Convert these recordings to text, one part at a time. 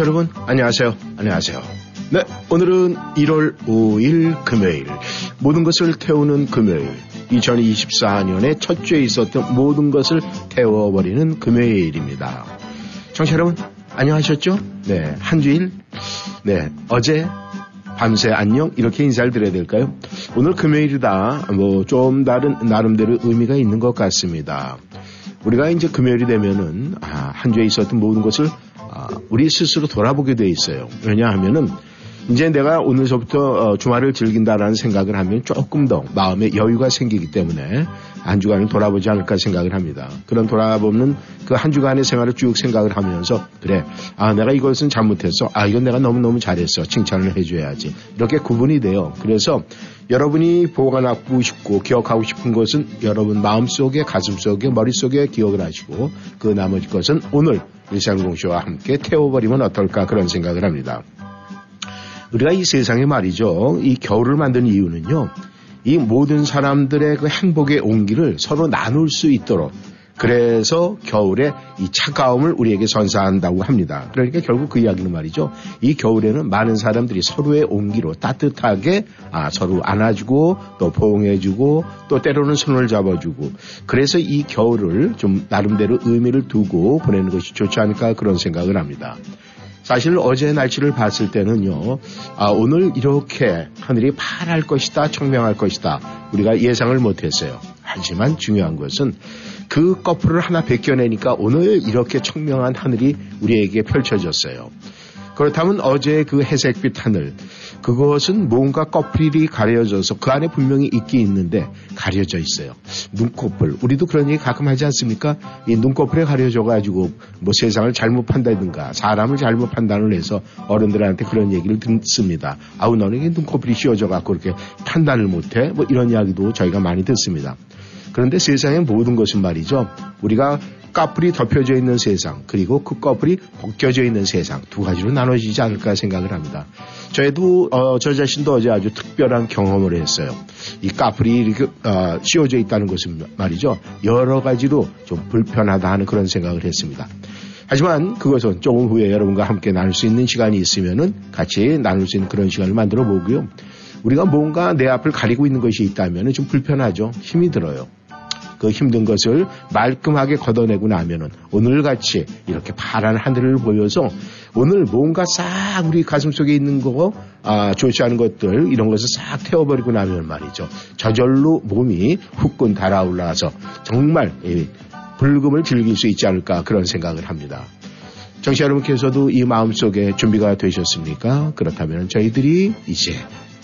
청취자 여러분, 안녕하세요. 안녕하세요. 네, 오늘은 1월 5일 금요일. 모든 것을 태우는 금요일. 2024년에 첫 주에 있었던 모든 것을 태워버리는 금요일입니다. 청취자 여러분, 안녕하셨죠? 네, 한 주일. 네, 어제 밤새 안녕 이렇게 인사를 드려야 될까요? 오늘 금요일이다. 뭐 좀 다른 나름대로 의미가 있는 것 같습니다. 우리가 이제 금요일이 되면은 아, 한 주에 있었던 모든 것을 아, 우리 스스로 돌아보게 돼 있어요. 왜냐하면은 이제 내가 오늘서부터 어, 주말을 즐긴다라는 생각을 하면 조금 더 마음에 여유가 생기기 때문에 한 주간을 돌아보지 않을까 생각을 합니다. 그런 돌아보는 그 한 주간의 생활을 쭉 생각을 하면서 그래 아 내가 이것은 잘못했어 아 이건 내가 너무너무 잘했어 칭찬을 해줘야지 이렇게 구분이 돼요. 그래서 여러분이 보관하고 싶고 기억하고 싶은 것은 여러분 마음속에 가슴속에 머릿속에 기억을 하시고 그 나머지 것은 오늘 일상공쇼와 함께 태워버리면 어떨까 그런 생각을 합니다. 우리가 이 세상에 말이죠. 이 겨울을 만든 이유는요. 이 모든 사람들의 그 행복의 온기를 서로 나눌 수 있도록 그래서 겨울에 이 차가움을 우리에게 선사한다고 합니다. 그러니까 결국 그 이야기는 말이죠. 이 겨울에는 많은 사람들이 서로의 온기로 따뜻하게 아, 서로 안아주고 또 포옹해주고 또 때로는 손을 잡아주고 그래서 이 겨울을 좀 나름대로 의미를 두고 보내는 것이 좋지 않을까 그런 생각을 합니다. 사실 어제 날씨를 봤을 때는요, 아, 오늘 이렇게 하늘이 파랄 것이다, 청명할 것이다, 우리가 예상을 못했어요. 하지만 중요한 것은 그 커플을 하나 벗겨내니까 오늘 이렇게 청명한 하늘이 우리에게 펼쳐졌어요. 그렇다면 어제 그 회색빛 하늘, 그것은 뭔가 커플이 가려져서 그 안에 분명히 있기 있는데 가려져 있어요. 눈꺼풀. 우리도 그런 얘기 가끔 하지 않습니까? 이 눈꺼풀에 가려져가지고 뭐 세상을 잘못 판다든가 사람을 잘못 판단을 해서 어른들한테 그런 얘기를 듣습니다. 아우, 너는 눈꺼풀이 씌워져갖고 그렇게 판단을 못해? 뭐 이런 이야기도 저희가 많이 듣습니다. 그런데 세상의 모든 것은 말이죠. 우리가 까불이 덮여져 있는 세상 그리고 그 꺼풀이 벗겨져 있는 세상 두 가지로 나눠지지 않을까 생각을 합니다. 저희도 어, 저 자신도 어제 아주 특별한 경험을 했어요. 이 까불이 이렇게 어, 씌워져 있다는 것은 말이죠. 여러 가지로 좀 불편하다 하는 그런 생각을 했습니다. 하지만 그것은 조금 후에 여러분과 함께 나눌 수 있는 시간이 있으면은 같이 나눌 수 있는 그런 시간을 만들어 보고요. 우리가 뭔가 내 앞을 가리고 있는 것이 있다면 좀 불편하죠. 힘이 들어요. 그 힘든 것을 말끔하게 걷어내고 나면은 오늘같이 이렇게 파란 하늘을 보여서 오늘 뭔가 싹 우리 가슴 속에 있는 거, 아, 좋지 않은 것들, 이런 것을 싹 태워버리고 나면 말이죠. 저절로 몸이 후끈 달아올라서 정말 이 불금을 즐길 수 있지 않을까 그런 생각을 합니다. 정치 여러분께서도 이 마음속에 준비가 되셨습니까? 그렇다면 저희들이 이제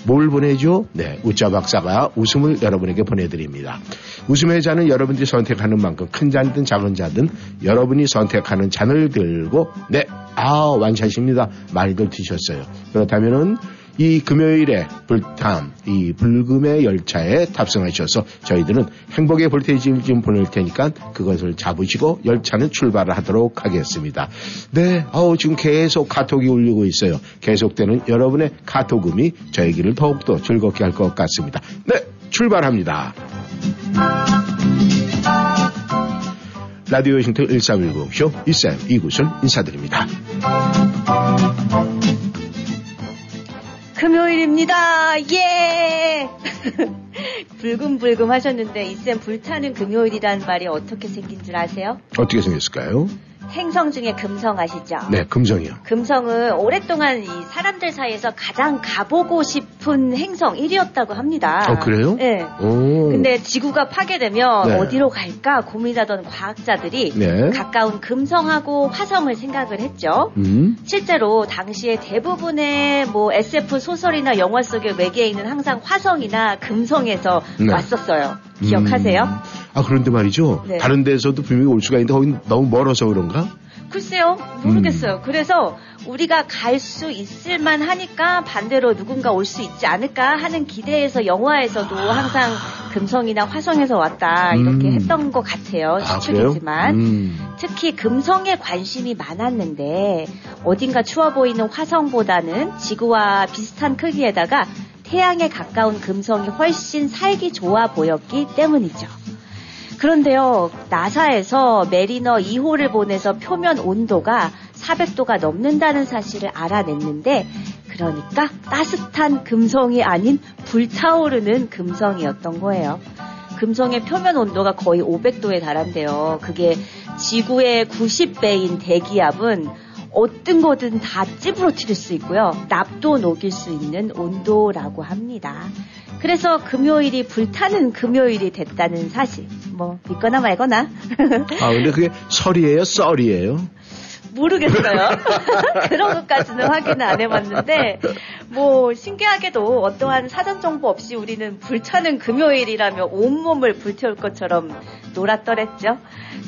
뭘 보내죠? 네, 우짜 박사가 웃음을 여러분에게 보내드립니다. 웃음의 잔은 여러분들이 선택하는 만큼 큰 잔이든 작은 잔든 여러분이 선택하는 잔을 들고 네, 아 완샷입니다. 많이들 드셨어요. 그렇다면은 이 금요일에 불탐, 이 불금의 열차에 탑승하셔서 저희들은 행복의 볼테이지를 좀 보낼 테니까 그것을 잡으시고 열차는 출발을 하도록 하겠습니다. 네, 어우, 지금 계속 카톡이 울리고 있어요. 계속되는 여러분의 카톡음이 저희 길을 더욱더 즐겁게 할 것 같습니다. 네, 출발합니다. 라디오 싱터 1310쇼 이쌤 이구순 인사드립니다. 금요일입니다. 예! 불금불금 하셨는데 이쌤 불타는 금요일이라는 말이 어떻게 생긴 줄 아세요? 어떻게 생겼을까요? 행성 중에 금성 아시죠? 네, 금성이요. 금성은 오랫동안 이 사람들 사이에서 가장 가보고 싶은 행성 1위였다고 합니다. 어, 그래요? 네. 오. 근데 지구가 파괴되면 네. 어디로 갈까 고민하던 과학자들이 네. 가까운 금성하고 화성을 생각을 했죠. 음. 실제로 당시에 대부분의 뭐 SF 소설이나 영화 속의 외계인은 항상 화성이나 금성에서 네. 왔었어요. 기억하세요? 음. 아, 그런데 말이죠. 네. 다른 데서도 분명히 올 수가 있는데 거기 너무 멀어서 그런가? 글쎄요, 음. 모르겠어요. 그래서 우리가 갈 수 있을만 하니까 반대로 누군가 올 수 있지 않을까 하는 기대에서 영화에서도 항상 금성이나 화성에서 왔다 이렇게 음. 했던 것 같아요. 아? 추측이지만. 음. 특히 금성에 관심이 많았는데 어딘가 추워 보이는 화성보다는 지구와 비슷한 크기에다가 태양에 가까운 금성이 훨씬 살기 좋아 보였기 때문이죠. 그런데요, 나사에서 메리너 2호를 보내서 표면 온도가 400도가 넘는다는 사실을 알아냈는데, 그러니까 따뜻한 금성이 아닌 불타오르는 금성이었던 거예요. 금성의 표면 온도가 거의 500도에 달한대요. 그게 지구의 90배인 대기압은 어떤 거든 다 찌부러뜨릴 수 있고요. 납도 녹일 수 있는 온도라고 합니다. 그래서 금요일이 불타는 금요일이 됐다는 사실. 뭐 믿거나 말거나 아, 근데 그게 설이에요? 썰이에요? 모르겠어요. 그런 것까지는 확인을 안 해봤는데 뭐 신기하게도 어떠한 사전 정보 없이 우리는 불타는 금요일이라며 온몸을 불태울 것처럼 놀았더랬죠.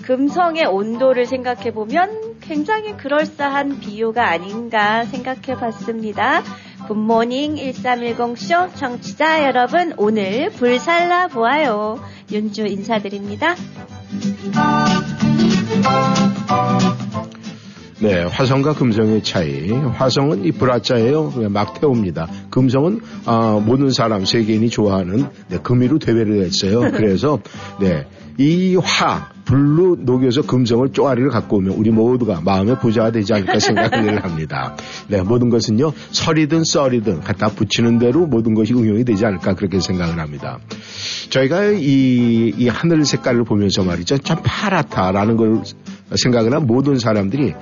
금성의 온도를 생각해 보면 굉장히 그럴싸한 비유가 아닌가 생각해 봤습니다. 굿모닝 1310쇼 청취자 여러분 오늘 불살라 보아요. 윤주 인사드립니다. 네, 화성과 금성의 차이. 화성은 이 불화자예요. 그냥 막 태웁니다. 금성은 아, 모든 사람 세계인이 좋아하는 네, 금이로 대회를 했어요. 그래서 네, 이 화, 불로 녹여서 금성을 쪼아리를 갖고 오면 우리 모두가 마음의 부자가 되지 않을까 생각을 합니다. 네, 모든 것은요 설이든 썰이든 갖다 붙이는 대로 모든 것이 응용이 되지 않을까 그렇게 생각을 합니다. 저희가 이, 이 하늘 색깔을 보면서 말이죠. 참 파랗다라는 걸 생각을 한 모든 사람들이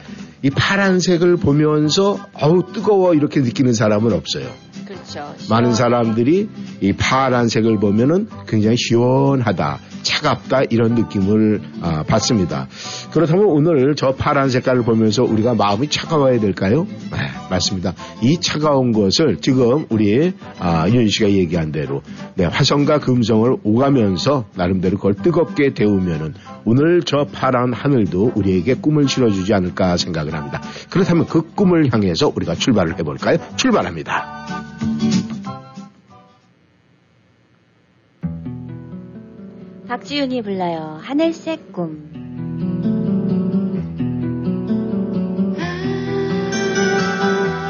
이 파란색을 보면서 어우 뜨거워 이렇게 느끼는 사람은 없어요. 그렇죠. 많은 사람들이 이 파란색을 보면은 굉장히 시원하다, 차갑다 이런 느낌을 아, 받습니다. 그렇다면 오늘 저 파란 색깔을 보면서 우리가 마음이 차가워야 될까요? 네, 맞습니다. 이 차가운 것을 지금 우리 아, 윤 씨가 얘기한 대로 네, 화성과 금성을 오가면서 나름대로 그걸 뜨겁게 데우면은 오늘 저 파란 하늘도 우리에게 꿈을 실어주지 않을까 생각을 합니다. 그렇다면 그 꿈을 향해서 우리가 출발을 해볼까요? 출발합니다. 박지윤이 불러요. 하늘색 꿈.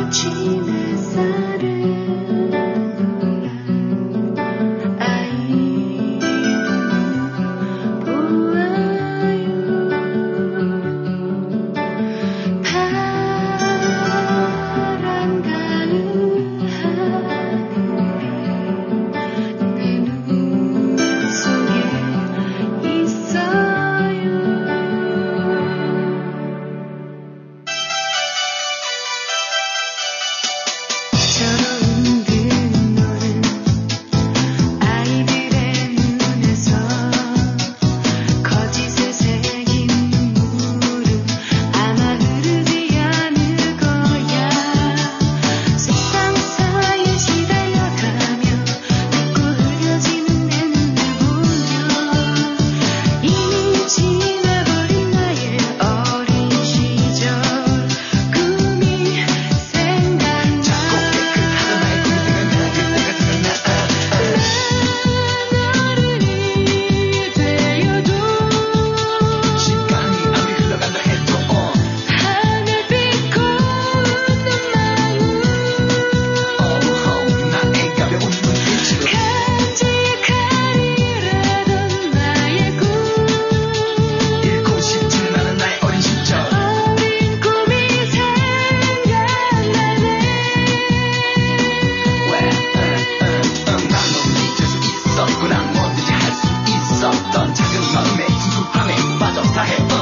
아침 햇살을 mensaje.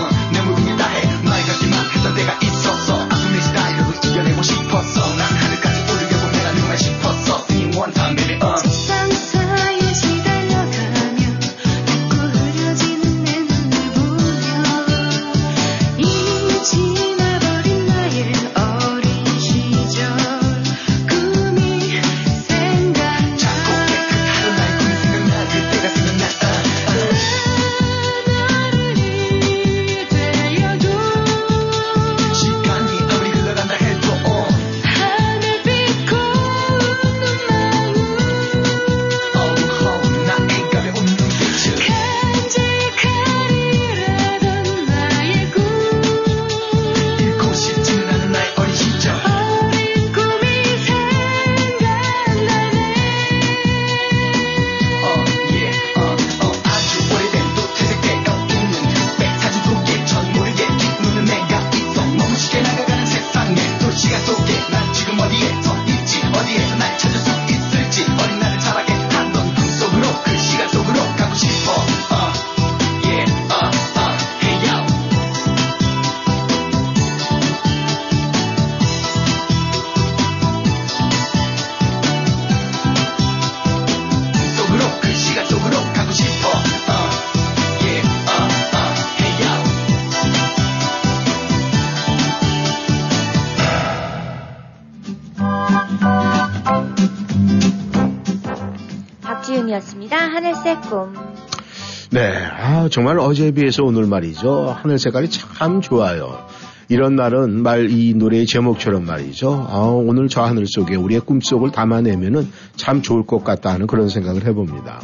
정말 어제에 비해서 오늘 말이죠. 하늘 색깔이 참 좋아요. 이런 날은 말 이 노래의 제목처럼 말이죠. 아, 오늘 저 하늘 속에 우리의 꿈속을 담아내면은 참 좋을 것 같다 하는 그런 생각을 해봅니다.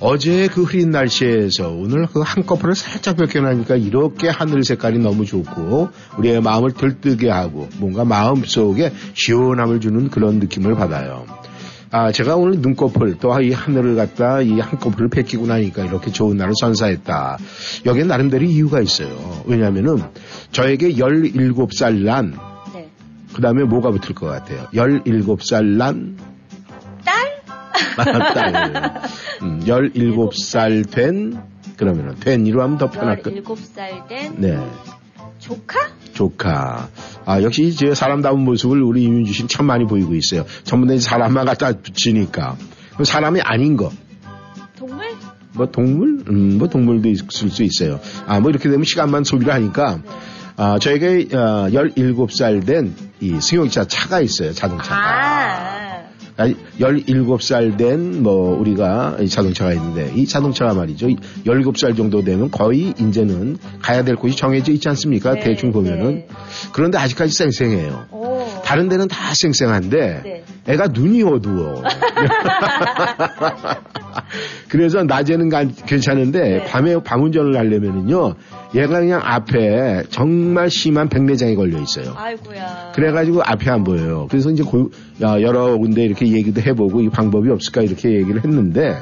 어제 그 흐린 날씨에서 오늘 그 한꺼풀을 살짝 벗겨나니까 이렇게 하늘 색깔이 너무 좋고 우리의 마음을 들뜨게 하고 뭔가 마음 속에 시원함을 주는 그런 느낌을 받아요. 아, 제가 오늘 눈꺼풀 또 이 하늘을 갖다 이 한꺼풀을 베끼고 나니까 이렇게 좋은 날을 선사했다. 여기에 나름대로 이유가 있어요. 왜냐면은 저에게 17살 난, 네. 그 다음에 뭐가 붙을 것 같아요? 17살 난, 딸? 딸. 음, 17살 된, 그러면은 된이로 하면 더 편할 것. 17살 된 네. 조카? 조카. 아, 역시 제 사람다운 모습을 우리 이민주 씨는 참 많이 보이고 있어요. 전부 다 사람만 갖다 붙이니까. 그럼 사람이 아닌 거. 동물? 뭐 동물? 음, 뭐 동물도 있을 수 있어요. 아, 뭐 이렇게 되면 시간만 소비를 하니까, 아, 저에게, 어, 17살 된 이 승용차 차가 있어요. 자동차가. 아. 아, 17살 된 뭐 우리가 이 자동차가 있는데 이 자동차가 말이죠. 17살 정도 되면 거의 이제는 가야 될 곳이 정해져 있지 않습니까? 네, 대충 보면은. 네. 그런데 아직까지 쌩쌩해요. 오. 다른 데는 다 쌩쌩한데 네. 애가 눈이 어두워. 그래서 낮에는 가- 괜찮은데 네. 밤에 밤운전을 하려면은요 얘가 그냥 앞에 정말 심한 백내장이 걸려 있어요. 아이고야. 그래가지고 앞에 안 보여요. 그래서 이제 고- 야, 여러 군데 이렇게 얘기도 해보고 이 방법이 없을까 이렇게 얘기를 했는데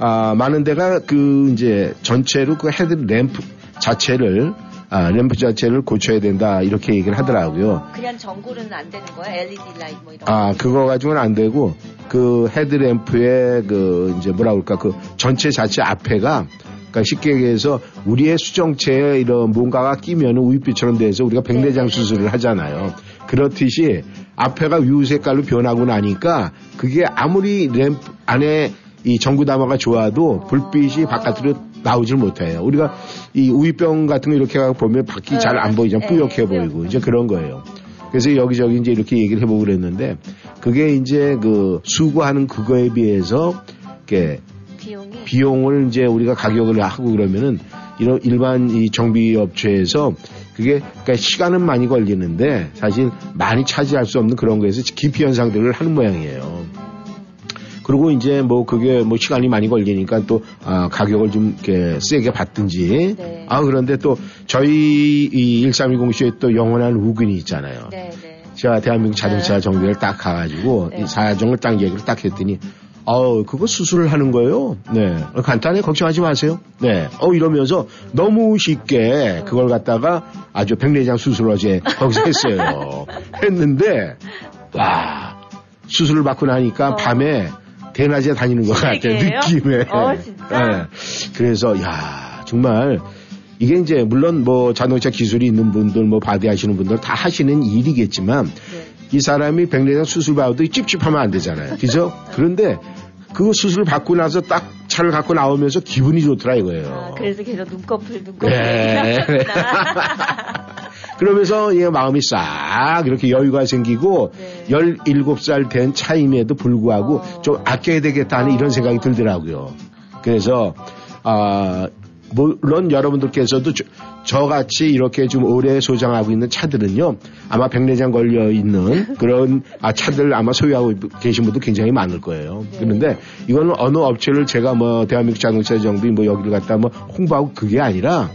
아, 많은 데가 그 이제 전체로 그 헤드 램프 자체를 아, 램프 자체를 고쳐야 된다 이렇게 얘기를 하더라고요. 그냥 전구는 안 되는 거야? LED 라이트 뭐 이런 아, 거. 그거 가지고는 안 되고, 그 헤드램프의 그, 이제 뭐라 그럴까, 그 전체 자체 앞에가, 그러니까 쉽게 얘기해서 우리의 수정체에 이런 뭔가가 끼면 우유빛처럼 돼서 우리가 백내장 수술을 하잖아요. 그렇듯이 앞에가 우유 색깔로 변하고 나니까 그게 아무리 램프 안에 이 전구 다마가 좋아도 불빛이 바깥으로 나오질 못해요. 우리가 이 우유병 같은 거 이렇게 보면 밖이 잘안 보이죠. 네, 뿌옇게 네, 보이고 이제 그런 거예요. 그래서 여기저기 이제 이렇게 얘기를 해보고 그랬는데 그게 이제 그 수거하는 그거에 비해서 이렇게 비용이 비용을 이제 우리가 가격을 하고 그러면은 이런 일반 이 정비 업체에서 그게 그러니까 시간은 많이 걸리는데 사실 많이 차지할 수 없는 그런 거에서 기피 현상들을 하는 모양이에요. 그리고 이제 뭐 그게 뭐 시간이 많이 걸리니까 또 아, 가격을 좀 이렇게 세게 받든지. 네. 아 그런데 또 저희 이 1310쇼에 또 영원한 우근이 있잖아요. 네, 네. 제가 대한민국 자동차 네. 정비를 딱 가가지고 네. 이 사정을 딱 얘기를 딱 했더니 어 그거 수술을 하는 거예요. 네 어, 간단해 걱정하지 마세요. 네. 어 이러면서 너무 쉽게 그걸 갖다가 아주 백내장 수술 어제 거기서 했어요. 했는데 와 수술을 받고 나니까 어. 밤에 대낮에 다니는 것 같아요. 느낌에. 어, 진짜? 네. 그래서 야 정말 이게 이제 물론 뭐 자동차 기술이 있는 분들 뭐 바디하시는 분들 다 하시는 일이겠지만 네. 이 사람이 백내장 수술 받아도 찝찝하면 안 되잖아요. 그죠? 그런데 그 수술 받고 나서 딱 차를 갖고 나오면서 기분이 좋더라 이거예요. 아, 그래서 계속 눈꺼풀 눈꺼풀 네. 그러면서 이 마음이 싹 이렇게 여유가 생기고 네. 17살 된 차임에도 불구하고 어. 좀 아껴야 되겠다는 이런 생각이 들더라고요. 그래서 아 물론 여러분들께서도 저, 같이 이렇게 좀 오래 소장하고 있는 차들은요 아마 백내장 걸려 있는 그런 아, 차들 아마 소유하고 계신 분도 굉장히 많을 거예요. 네. 그런데 이거는 어느 업체를 제가 뭐 대한민국 자동차 정비 뭐 여기를 갖다 뭐 홍보하고 그게 아니라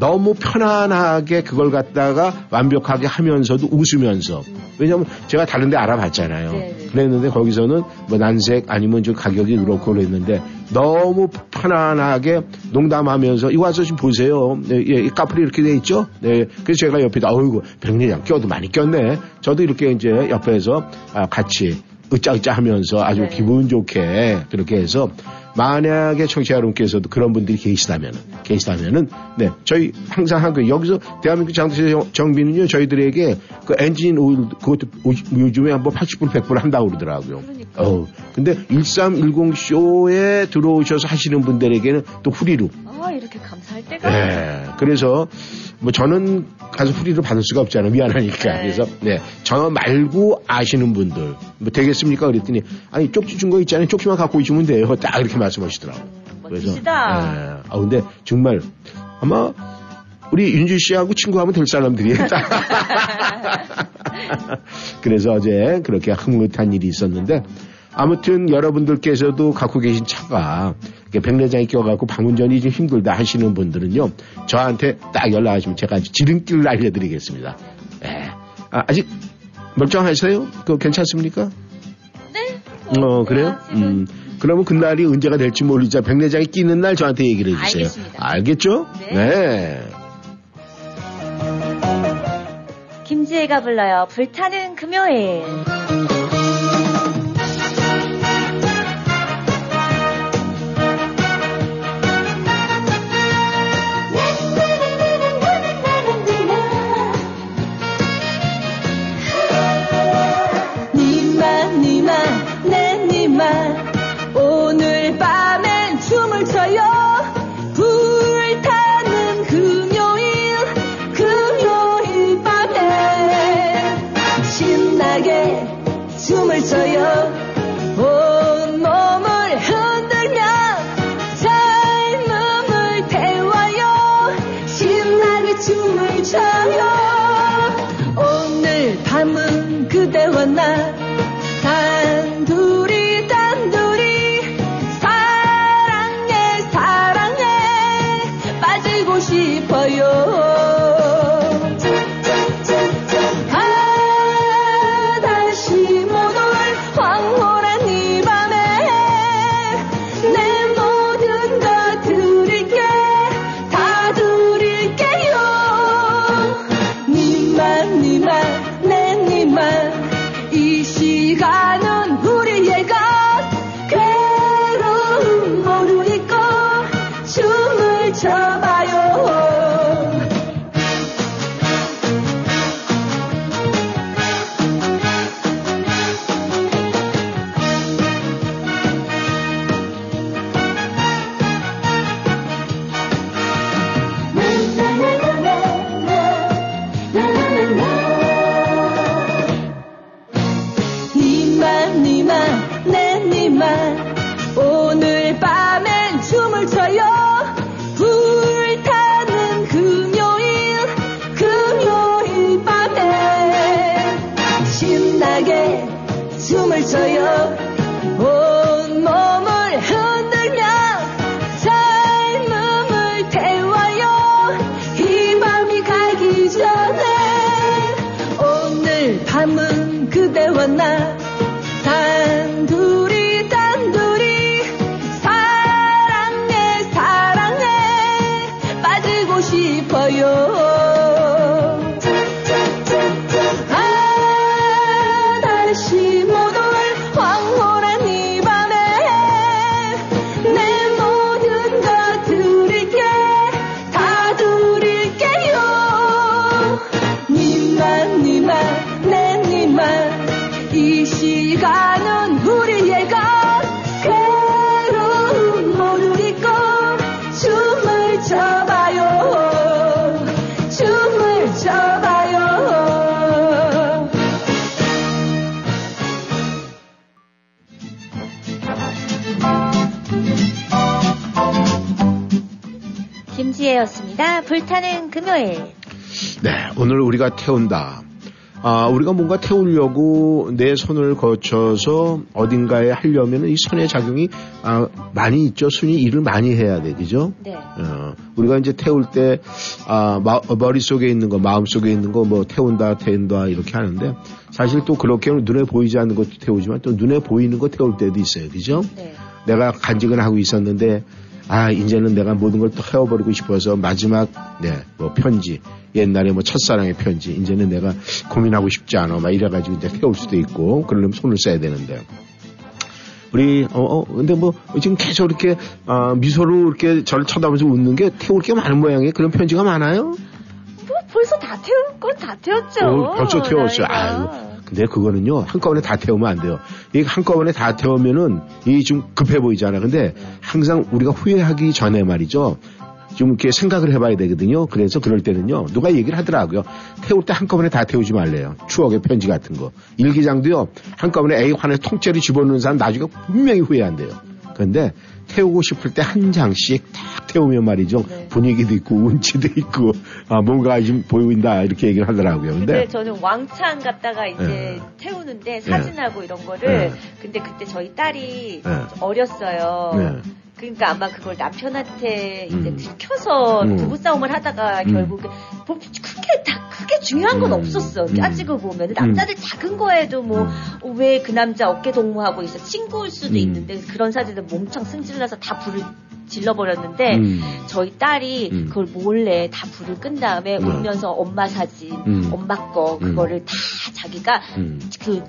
너무 편안하게 그걸 갖다가 완벽하게 하면서도 웃으면서 왜냐면 제가 다른 데 알아봤잖아요. 네, 네. 그랬는데 거기서는 뭐 난색 아니면 좀 가격이 그렇고 그랬는데 너무 편안하게 농담하면서 이거 와서 좀 보세요. 네, 예, 이 카풀이 이렇게 돼 있죠? 네. 그래서 제가 옆에다 어이구 백내장 껴도 많이 꼈네. 저도 이렇게 이제 옆에서 아, 같이 으짜으짜 하면서 아주 네. 기분 좋게 그렇게 해서 만약에 청취자 여러분께서도 그런 분들이 계시다면은 계시다면은 네 저희 항상 한거 여기서 대한민국 정- 정비는요 저희들에게 그 엔진 오일 그것도 오- 요즘에 한 번 80불 100불 한다고 그러더라고요. 그러니까. 어 근데 1310 쇼에 들어오셔서 하시는 분들에게는 또 후리로 아, 이렇게 감사할 때가. 네. 그래서 뭐 저는 가서 후리를 받을 수가 없잖아요. 미안하니까. 네. 그래서 네. 저 말고 아시는 분들 뭐 되겠습니까? 그랬더니 아니 쪽지 준 거 있잖아요. 쪽지만 갖고 오시면 돼요. 딱 이렇게 말씀하시더라고요. 멋지시다. 예. 아 근데 정말 아마 우리 윤주 씨하고 친구하면 될 사람들이 그래서 어제 그렇게 흐뭇한 일이 있었는데 아무튼 여러분들께서도 갖고 계신 차가 백내장이 껴갖고 방운전이 좀 힘들다 하시는 분들은요 저한테 딱 연락하시면 제가 지름길을 알려드리겠습니다. 예. 아, 직 멀쩡하세요? 그 괜찮습니까? 네. 어 그래요? 음 그러면 그날이 언제가 될지 모르자 백내장이 끼는 날 저한테 얘기를 해주세요. 알겠습니다. 알겠죠? 네. 네. 김지혜가 불러요. 불타는 금요일. 그대 김지혜였습니다. 불타는 금요일. 네, 오늘 우리가 태운다. 아, 우리가 뭔가 태우려고 내 손을 거쳐서 어딘가에 하려면 이 손의 작용이 아, 많이 있죠. 손이 일을 많이 해야 돼. 그죠? 네. 어, 우리가 이제 태울 때, 아, 마- 머릿속에 있는 거, 마음속에 있는 거, 뭐, 태운다, 태운다, 이렇게 하는데, 사실 또 그렇게 눈에 보이지 않는 것도 태우지만 또 눈에 보이는 거 태울 때도 있어요. 그죠? 네. 내가 간직은 하고 있었는데 아 이제는 내가 모든 걸 또 헤어버리고 싶어서 마지막 네뭐 편지 옛날에 뭐 첫사랑의 편지 이제는 내가 고민하고 싶지 않아 막 이래가지고 이제 태울 수도 있고 그러려면 손을 써야 되는데 우리 어, 어 근데 뭐 지금 계속 이렇게 아, 미소로 이렇게 저를 쳐다보면서 웃는 게 태울 게 많은 모양이에요 그런 편지가 많아요 뭐 벌써 다 태운 건다 태웠죠. 어, 벌써. 나이가. 아유, 근데 그거는요 한꺼번에 다 태우면 안 돼요. 이 한꺼번에 다 태우면은 이 좀 급해 보이잖아. 근데 항상 우리가 후회하기 전에 말이죠. 좀 이렇게 생각을 해봐야 되거든요. 그래서 그럴 때는요, 누가 얘기를 하더라고요. 태울 때 한꺼번에 다 태우지 말래요. 추억의 편지 같은 거. 일기장도요, 한꺼번에 A 환에 통째로 집어넣는 사람 나중에 분명히 후회한대요. 그런데 태우고 싶을 때 한 장씩 딱 태우면 말이죠. 네. 분위기도 있고, 운치도 있고, 아, 뭔가 좀 보인다, 이렇게 얘기를 하더라고요. 근데 근데, 저는 왕창 갔다가 이제 네. 태우는데 사진하고 이런 거를 네. 근데 그때 저희 딸이 네. 어렸어요. 네. 그러니까 아마 그걸 남편한테 이제 음. 들켜서 음. 부부싸움을 하다가 음. 결국에 뭐 크게 다 크게 중요한 건 음. 없었어. 음. 따지고 보면 남자들 작은 거에도 뭐 왜 그 남자 어깨 동무하고 있어 친구일 수도 음. 있는데 그런 사진들 몸창 승질나서 다 불을 질러버렸는데 음. 저희 딸이 음. 그걸 몰래 다 불을 끈 다음에 네. 울면서 엄마 사진, 음. 엄마 거 음. 그거를 다 자기가 음. 그,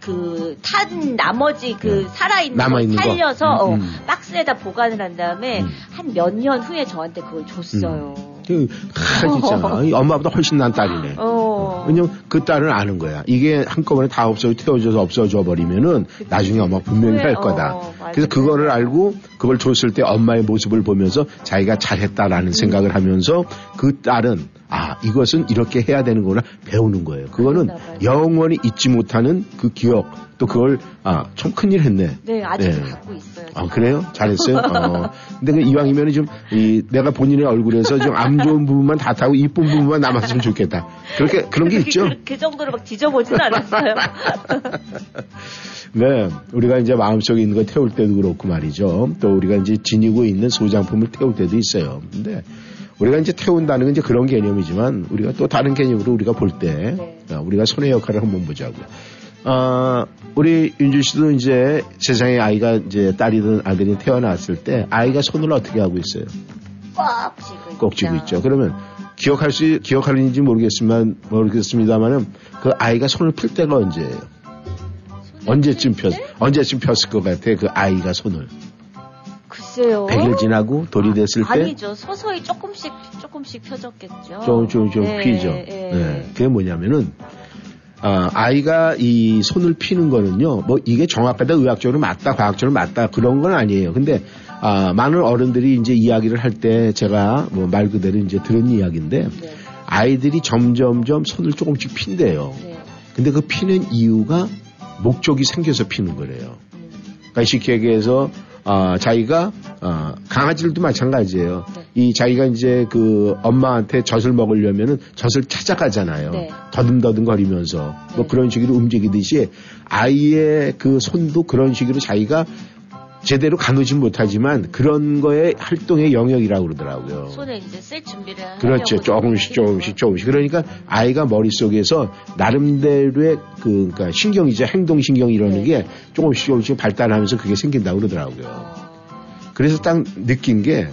그, 탄 나머지 그 네. 살아있는 남아있는 거 거? 살려서 음, 어, 음. 박스에다 보관을 한 다음에 음. 한몇 년 후에 저한테 그걸 줬어요. 그, 하, 진짜. 이 엄마보다 훨씬 난 딸이네. 어. 왜냐면 그 딸은 아는 거야. 이게 한꺼번에 다 없어 태워져서 없어져 버리면은 나중에 엄마 분명히 후회, 할 거다. 어. 그래서 그거를 알고 그걸 줬을 때 엄마의 모습을 보면서 자기가 잘했다라는 음. 생각을 하면서 그 딸은 아 이것은 이렇게 해야 되는구나 배우는 거예요. 그거는. 영원히 잊지 못하는 그 기억 또 그걸 아 참 큰일 했네. 네, 아직도 네. 갖고 있어요. 아 그래요? 잘했어요. 어. 근데 그 이왕이면 좀 이, 내가 본인의 얼굴에서 좀 안 좋은 부분만 다 타고 이쁜 부분만 남았으면 좋겠다. 그렇게 그런 게 있죠. 그, 그 정도로 막 뒤져보진 않았어요. 네, 우리가 이제 마음속에 있는 거 태울 때도 그렇고 말이죠. 또 우리가 이제 지니고 있는 소장품을 태울 때도 있어요. 근데 우리가 이제 태운다는 건 이제 그런 개념이지만 우리가 또 다른 개념으로 우리가 볼때 네. 어, 우리가 손의 역할을 한번 보자고요. 아, 우리 윤주 씨도 이제 세상에 아이가 이제 딸이든 아들이 태어났을 때 아이가 손을 어떻게 하고 있어요? 꽉 쥐고 꼭 쥐고 있죠. 그러면 기억할 수 기억하는지 모르겠지만 모르겠습니다만은 그 아이가 손을 필 때가 언제예요? 언제쯤 폈 언제쯤 폈을 것 같아 그 아이가 손을 글쎄요. 100일 지나고 돌이 됐을 때 아니죠. 서서히 조금씩 조금씩 펴졌겠죠. 좀, 좀, 좀 예, 피죠. 예. 네. 그게 뭐냐면은, 아, 아이가 이 손을 피는 거는요, 뭐 이게 정확하다, 의학적으로 맞다, 과학적으로 맞다, 그런 건 아니에요. 근데, 아, 많은 어른들이 이제 이야기를 할 때 제가 뭐 말 그대로 이제 들은 이야기인데, 네. 아이들이 점점점 손을 조금씩 핀대요. 네. 근데 그 피는 이유가 목적이 생겨서 피는 거래요. 음. 그러니까 쉽게 얘기해서 아, 자기가 아, 강아지들도 마찬가지예요. 네. 이 자기가 이제 그 엄마한테 젖을 먹으려면은 젖을 찾아가잖아요. 네. 더듬더듬 거리면서 뭐 네. 그런 식으로 움직이듯이 아이의 그 손도 그런 식으로 자기가 제대로 가누진 못하지만 그런 거의 활동의 영역이라고 그러더라고요. 손에 이제 쓸 준비를 그렇죠. 조금씩 조금씩 거. 조금씩. 그러니까 아이가 머릿속에서 나름대로의 그, 그러니까 신경이죠. 행동 신경 이라는 네. 게 조금씩 조금씩 발달하면서 그게 생긴다고 그러더라고요. 어, 그래서 딱 느낀 게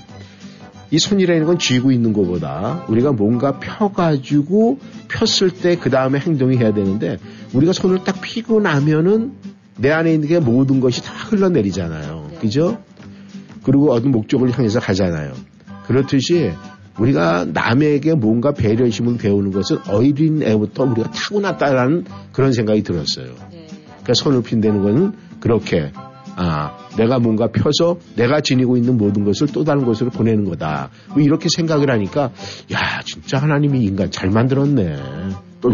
이 손이라는 건 쥐고 있는 것보다 우리가 뭔가 펴가지고 폈을 때 그 다음에 행동이 해야 되는데 우리가 손을 딱 피고 나면은 내 안에 있는 게 모든 것이 다 흘러내리잖아요. 네. 그죠? 그리고 어떤 목적을 향해서 가잖아요. 그렇듯이 우리가 남에게 뭔가 배려심을 배우는 것은 어린 애부터 우리가 타고났다라는 그런 생각이 들었어요. 네. 그러니까 손을 핀다는 것은 그렇게 아 내가 뭔가 펴서 내가 지니고 있는 모든 것을 또 다른 곳으로 보내는 거다. 뭐 이렇게 생각을 하니까 야 진짜 하나님이 인간 잘 만들었네.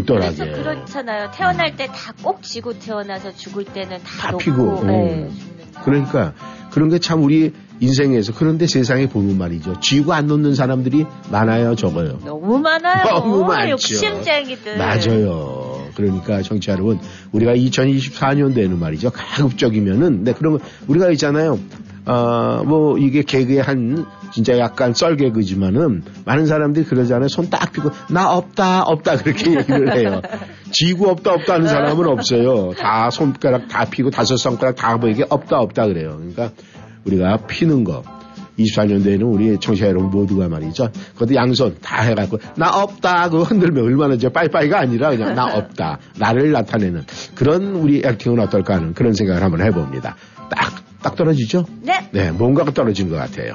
똘똘하게. 그래서 그렇잖아요. 태어날 때 다꼭 쥐고 태어나서 죽을 때는 다, 다 놓고, 피고, 네. 그러니까 그런 게 참 우리 인생에서 그런데 세상에 보면 말이죠. 쥐고 안 놓는 사람들이 많아요, 적어요. 너무 많아요. 너무 많죠. 욕심쟁이들. 맞아요. 그러니까 정치 여러분, 우리가 2024년도에는 말이죠. 가급적이면은, 네, 그러면 우리가 있잖아요. 어, 뭐, 이게 개그의 한, 진짜 약간 썰개그지만은, 많은 사람들이 그러잖아요. 손딱 펴고, 나 없다, 없다, 그렇게 얘기를 해요. 지구 없다, 없다 하는 사람은 없어요. 다 손가락 다 피고, 다섯 손가락 다 보이게 없다, 없다 그래요. 그러니까, 우리가 피는 거. 24년도에는 우리 청취자 여러분 모두가 말이죠. 그것도 양손 다 해갖고, 나 없다. 그거 흔들면 얼마나 저 빠이빠이가 아니라 그냥 나 없다. 나를 나타내는 그런 우리 액팅은 어떨까 하는 그런 생각을 한번 해봅니다. 딱, 딱 떨어지죠? 네. 네, 뭔가가 떨어진 것 같아요.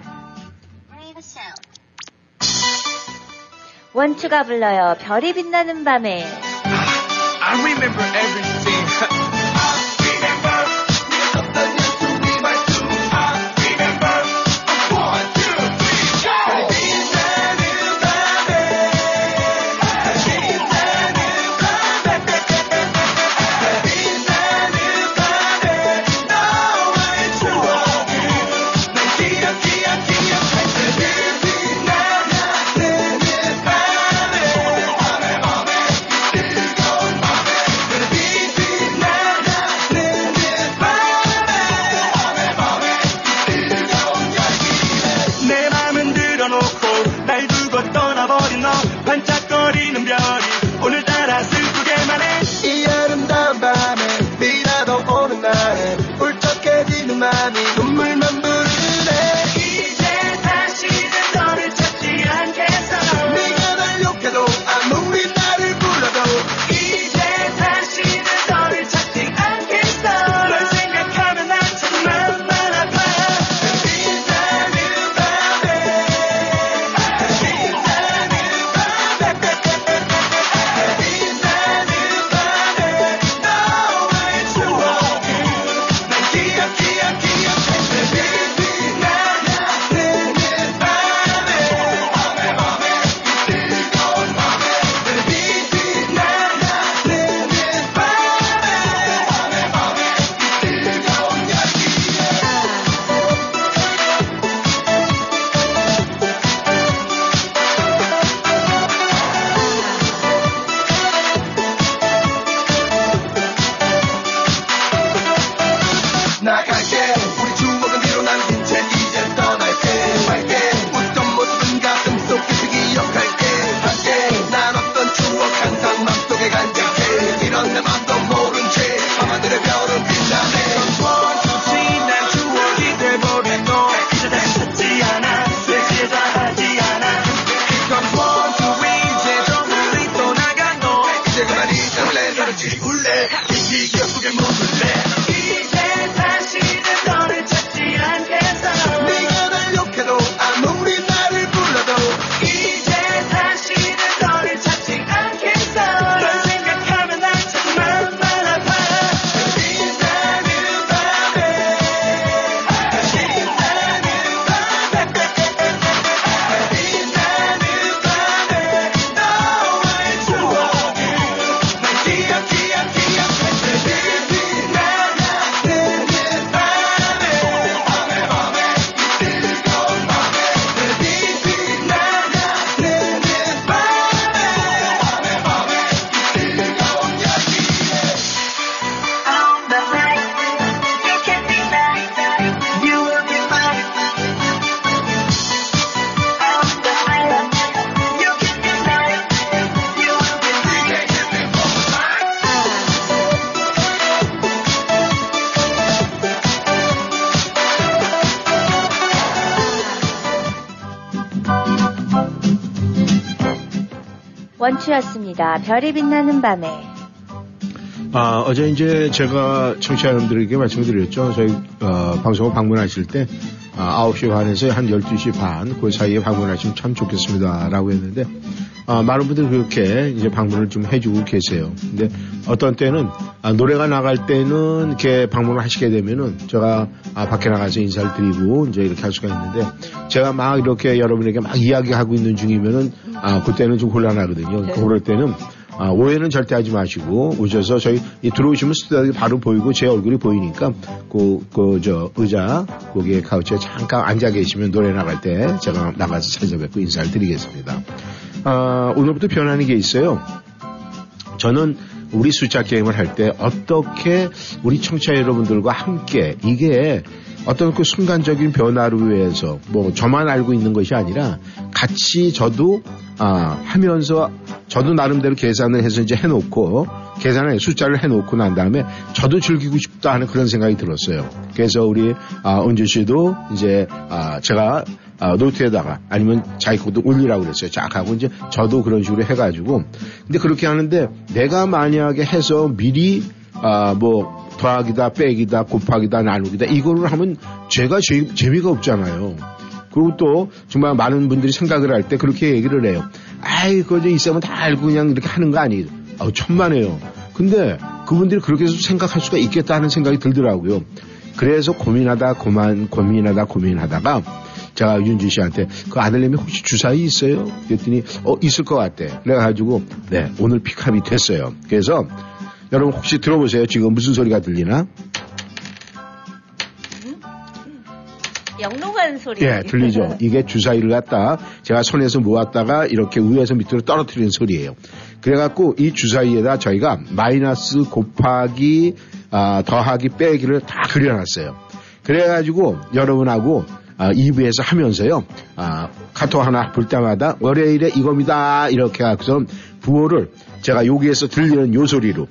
원추가 불러요. 별이 빛나는 밤에. I remember everything. 원추였습니다. 별이 빛나는 밤에. 아, 어제 이제 제가 청취자 여러분들에게 말씀드렸죠. 저희, 어, 방송을 방문하실 때, 아, 9시 반에서 한 12시 반, 그 사이에 방문하시면 참 좋겠습니다. 라고 했는데, 아, 많은 분들이 그렇게 이제 방문을 좀 해주고 계세요. 근데 어떤 때는, 아, 노래가 나갈 때는 이렇게 방문을 하시게 되면은 제가 아, 밖에 나가서 인사를 드리고 이제 이렇게 할 수가 있는데, 제가 막 이렇게 여러분에게 막 이야기하고 있는 중이면은, 아, 그때는 좀 곤란하거든요. 그럴 때는, 아, 오해는 절대 하지 마시고 오셔서 저희 이 들어오시면 스튜디오에 바로 보이고 제 얼굴이 보이니까 그 그 저 의자 거기에 카우치에 잠깐 앉아 계시면 노래 나갈 때 제가 나가서 찾아뵙고 인사를 드리겠습니다. 아, 오늘부터 변하는 게 있어요. 저는 우리 숫자 게임을 할 때 어떻게 우리 청취자 여러분들과 함께 이게 어떤 그 순간적인 변화를 위해서 뭐 저만 알고 있는 것이 아니라 같이 저도 아, 하면서 저도 나름대로 계산을 해서 이제 해놓고 계산을 숫자를 해놓고 난 다음에 저도 즐기고 싶다 하는 그런 생각이 들었어요. 그래서 우리 아, 은주 씨도 이제 아, 제가 아, 노트에다가 아니면 자기 것도 올리라고 그랬어요. 쫙 하고 이제 저도 그런 식으로 해가지고 근데 그렇게 하는데 내가 만약에 해서 미리 아, 뭐 더하기다 빼기다 곱하기다 나누기다 이거를 하면 제가 재, 재미가 없잖아요. 그리고 또 정말 많은 분들이 생각을 할 때 그렇게 얘기를 해요. 아이 그저 있으면 다 알고 그냥 이렇게 하는 거 아니에요. 아우 천만에요. 근데 그분들이 그렇게 해서 생각할 수가 있겠다는 생각이 들더라고요. 그래서 고민하다 고만 고민하다 고민하다가 제가 윤주 씨한테 그 아들님이 혹시 주사위 있어요? 그랬더니 어 있을 것 같대. 그래가지고 네 오늘 픽업이 됐어요. 그래서 여러분 혹시 들어보세요. 지금 무슨 소리가 들리나? 영롱한 소리. 예, 들리죠. 이게 주사위를 갖다 제가 손에서 모았다가 이렇게 위에서 밑으로 떨어뜨리는 소리예요. 그래갖고 이 주사위에다 저희가 마이너스 곱하기 아, 더하기 빼기를 다 그려놨어요. 그래가지고 여러분하고 아, 2부에서 하면서요. 아, 카톡 하나 볼 때마다 월요일에 이겁니다. 이렇게 해서 부호를 제가 여기에서 들리는 요 소리로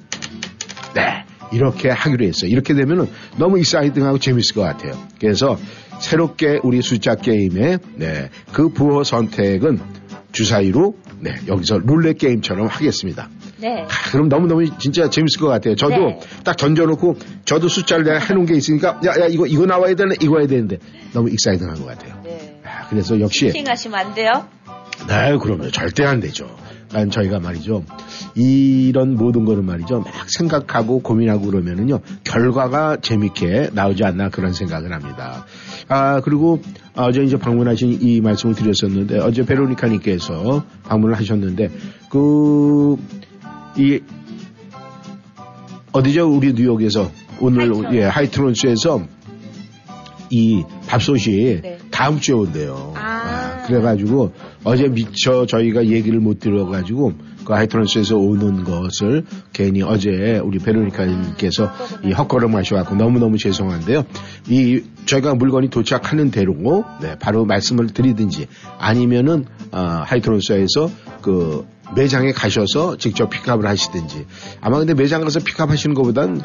네. 이렇게 하기로 했어요. 이렇게 되면은 너무 익사이팅하고 재밌을 것 같아요. 그래서 새롭게 우리 숫자 게임의 네, 그 부호 선택은 주사위로 네, 여기서 룰렛 게임처럼 하겠습니다. 네. 아, 그럼 너무너무 진짜 재밌을 것 같아요. 저도 네. 딱 던져놓고 저도 숫자를 내가 해놓은 게 있으니까 야, 야, 이거, 이거 나와야 되네, 이거 해야 되는데 너무 익사이팅한 것 같아요. 네. 아, 그래서 역시 팅하시면 안 돼요. 네, 그럼요. 절대 안 되죠. 난 저희가 말이죠. 이런 모든 거는 말이죠. 막 생각하고 고민하고 그러면은요. 결과가 재밌게 나오지 않나 그런 생각을 합니다. 아, 그리고 어제 이제 방문하신 이 말씀을 드렸었는데 어제 베로니카님께서 방문을 하셨는데 그, 이, 어디죠? 우리 뉴욕에서 오늘 하이트론스. 예, 하이트론스에서 이 밥솥이 네. 다음 주에 온대요. 아. 그래가지고 어제 미처 저희가 얘기를 못 들어가지고 그 하이트론스에서 오는 것을 괜히 어제 우리 베로니카님께서 이 헛걸음 하셔갖고 너무너무 죄송한데요. 이 저희가 물건이 도착하는 대로 네, 바로 말씀을 드리든지 아니면은 어, 하이트론스에서 그 매장에 가셔서 직접 픽업을 하시든지 아마 근데 매장 가서 픽업하시는 것보단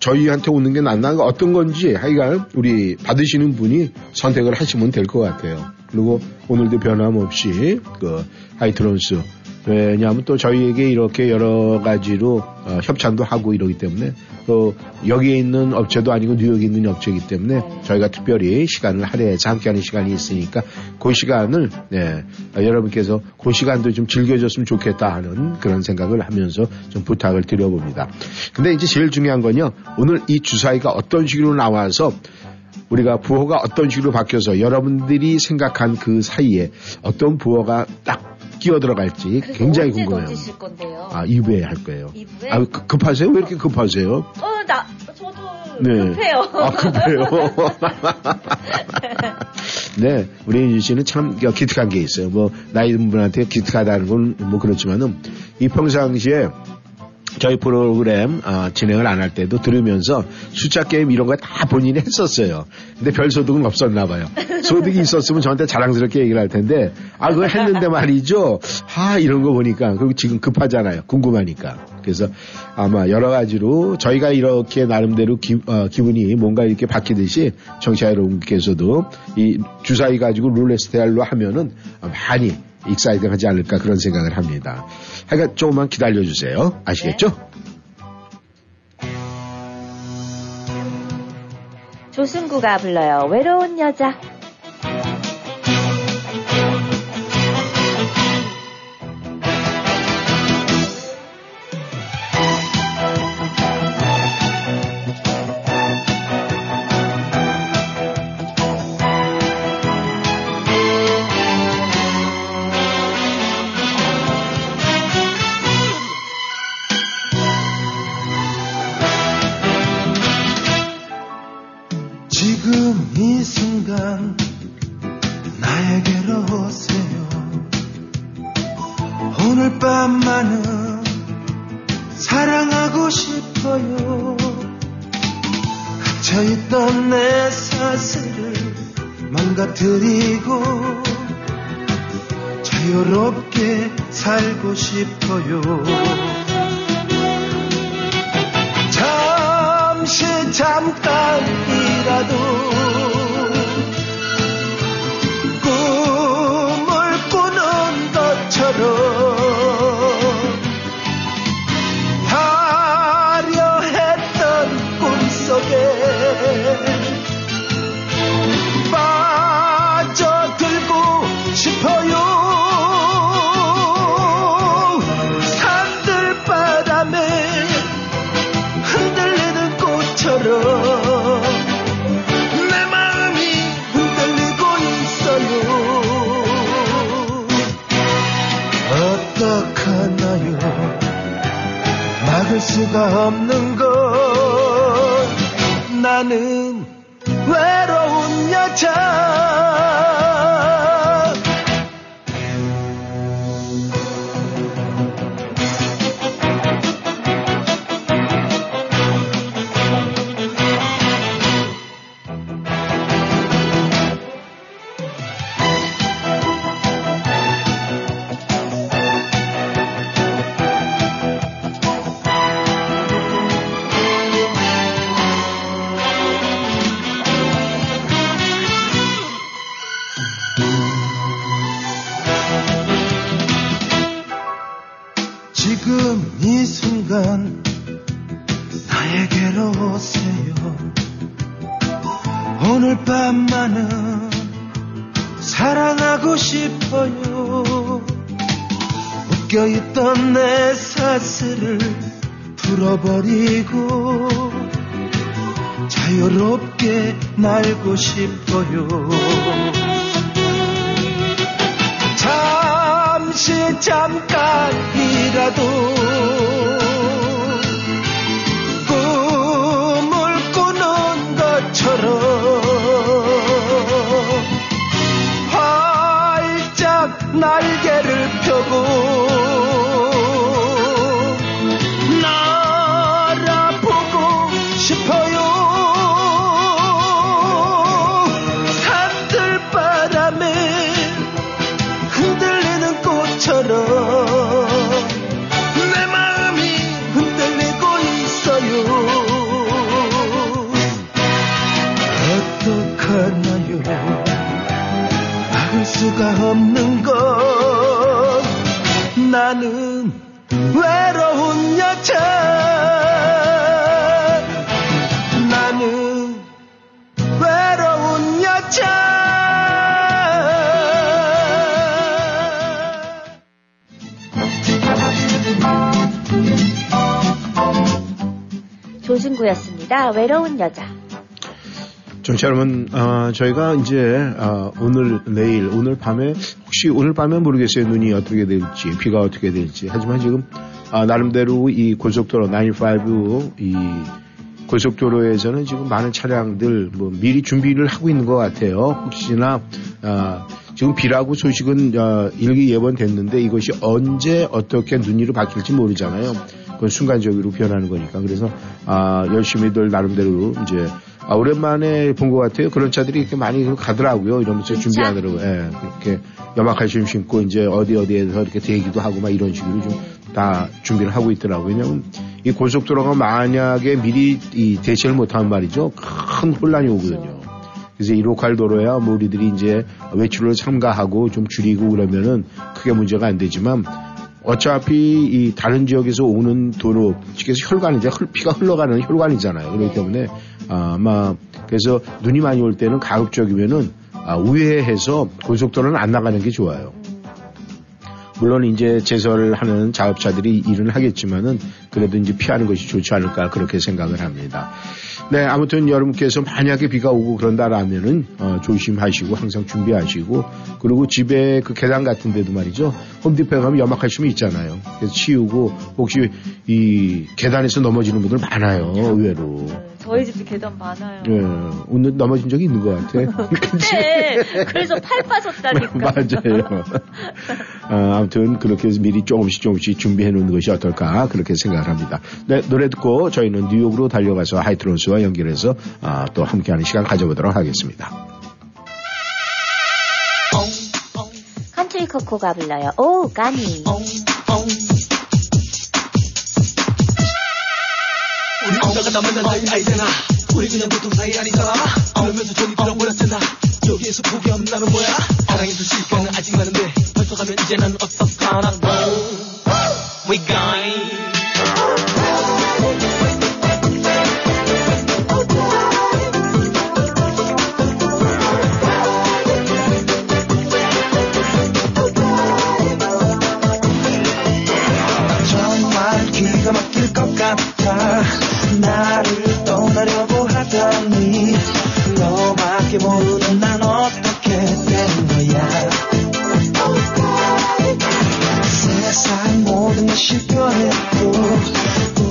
저희한테 오는 게 낫나 어떤 건지 하여간 우리 받으시는 분이 선택을 하시면 될 것 같아요. 그리고 오늘도 변함없이 그 하이트론스 왜냐하면 또 저희에게 이렇게 여러 가지로 어, 협찬도 하고 이러기 때문에 또 여기에 있는 업체도 아니고 뉴욕에 있는 업체이기 때문에 네. 저희가 특별히 시간을 할애해서 함께하는 시간이 있으니까 그 시간을 네, 어, 여러분께서 그 시간도 좀 즐겨줬으면 좋겠다 하는 그런 생각을 하면서 좀 부탁을 드려봅니다. 근데 이제 제일 중요한 건요. 오늘 이 주사위가 어떤 식으로 나와서 우리가 부호가 어떤 식으로 바뀌어서 여러분들이 생각한 그 사이에 어떤 부호가 딱 끼어 들어갈지 굉장히 언제 궁금해요. 던지실 건데요? 아, 2부에 할 거예요. 2부에? 아, 급- 급하세요? 왜 이렇게 급하세요? 어, 나, 저도 네. 급해요. 아, 급해요. 네, 우리 윤 씨는 참 기특한 게 있어요. 뭐, 나이 든 분한테 기특하다는 건 뭐 그렇지만은, 이 평상시에 저희 프로그램 아, 진행을 안 할 때도 들으면서 숫자 게임 이런 거 다 본인이 했었어요. 근데 별 소득은 없었나 봐요. 소득이 있었으면 저한테 자랑스럽게 얘기를 할 텐데 아 그거 했는데 말이죠. 아 이런 거 보니까 그리고 지금 급하잖아요. 궁금하니까. 그래서 아마 여러 가지로 저희가 이렇게 나름대로 기, 어, 기분이 뭔가 이렇게 바뀌듯이 청취자 여러분께서도 이 주사위 가지고 룰렛 스타일로 하면은 많이 exciting 하지 않을까 그런 생각을 합니다. 하여간 조금만 기다려주세요. 아시겠죠? 조승구가 불러요. 외로운 여자. 막을 수가 없는 것. 나는 외로운 여자 날고 싶 외로운 여자. 정치 여러분, 어, 저희가 이제 어, 오늘 내일 오늘 밤에 혹시 오늘 밤에 모르겠어요 눈이 어떻게 될지 비가 어떻게 될지 하지만 지금 아, 나름대로 이 고속도로 95이 고속도로에서는 지금 많은 차량들 뭐 미리 준비를 하고 있는 것 같아요. 혹시나 아, 지금 비라고 소식은 어, 일기 예언됐는데 이것이 언제 어떻게 눈이로 바뀔지 모르잖아요. 그건 순간적으로 변하는 거니까 그래서 아, 열심히들 나름대로 이제 아, 오랜만에 본 것 같아요. 그런 차들이 이렇게 많이 가더라고요. 이러면서 준비하더라고요. 예, 그렇게 염화칼슘 신고 이제 어디 어디에서 이렇게 대기도 하고 막 이런 식으로 좀 다 준비를 하고 있더라고요. 왜냐면 이 고속도로가 만약에 미리 이 대체를 못하면 말이죠. 큰 혼란이 오거든요. 그래서 이 로컬 도로야 뭐 우리들이 이제 외출을 삼가하고 좀 줄이고 그러면은 크게 문제가 안 되지만 어차피 이 다른 지역에서 오는 도로 측에서 혈관이제 피가 흘러가는 혈관이잖아요. 그렇기 때문에 아, 아마 그래서 눈이 많이 올 때는 가급적이면은 아, 우회해서 고속도로는 안 나가는 게 좋아요. 물론 이제 제설을 하는 자업자들이 일은 하겠지만은 그래도 이제 피하는 것이 좋지 않을까 그렇게 생각을 합니다. 네, 아무튼 여러분께서 만약에 비가 오고 그런다라면은 어, 조심하시고 항상 준비하시고 그리고 집에 그 계단 같은 데도 말이죠. 홈디포에 가면 염화칼슘이 있잖아요. 그래서 치우고 혹시 이 계단에서 넘어지는 분들 많아요. 의외로. 저희 집도 계단 많아요. 예, 오늘 넘어진 적이 있는 것 같아. 그때 그래서 팔 빠졌다니까. 맞아요. 아, 아무튼 그렇게 해서 미리 조금씩 조금씩 준비해 놓는 것이 어떨까 그렇게 생각을 합니다. 네, 노래 듣고 저희는 뉴욕으로 달려가서 하이트론스와 연결해서 아, 또 함께하는 시간 가져보도록 하겠습니다. 컨트리 코코가 불러요. 오, 까니. 우리 누나가 나만 난 사이 아니잖아 우리 그냥 보통 사이 아니잖아 그러면서 저기 들어버렸잖아 여기에서 포기하면 나는 뭐야. 사랑에서 실패는 아직 많은데 벌써가면 이제 난 어떡하나. We going 기가 막힐 것 같아 나를 떠나려고 하더니 너밖에 모르는 난 어떻게 된 거야? 세상 모든 것이 변했고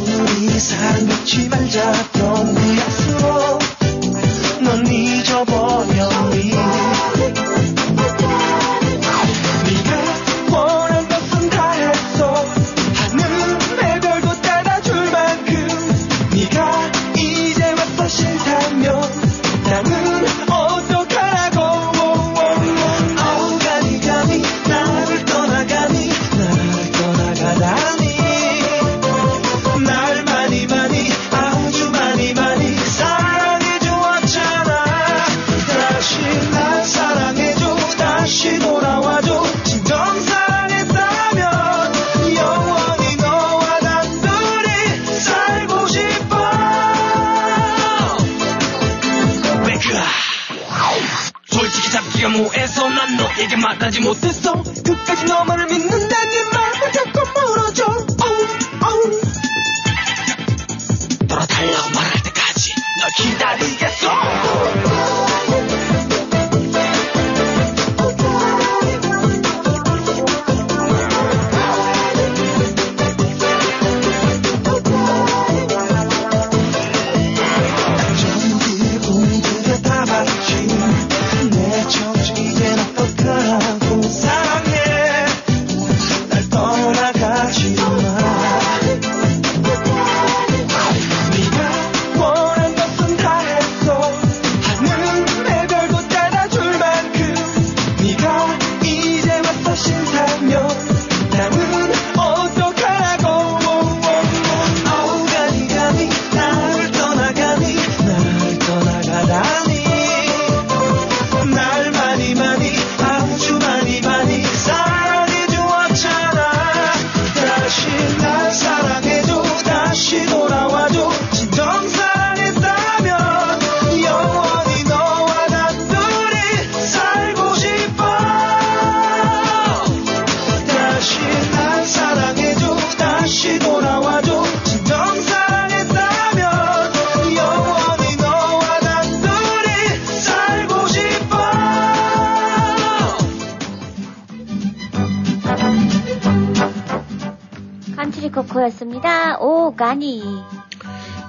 우리 사랑 잊지 말자던 그 약속 넌 잊어버렸니 너에게 말하지 못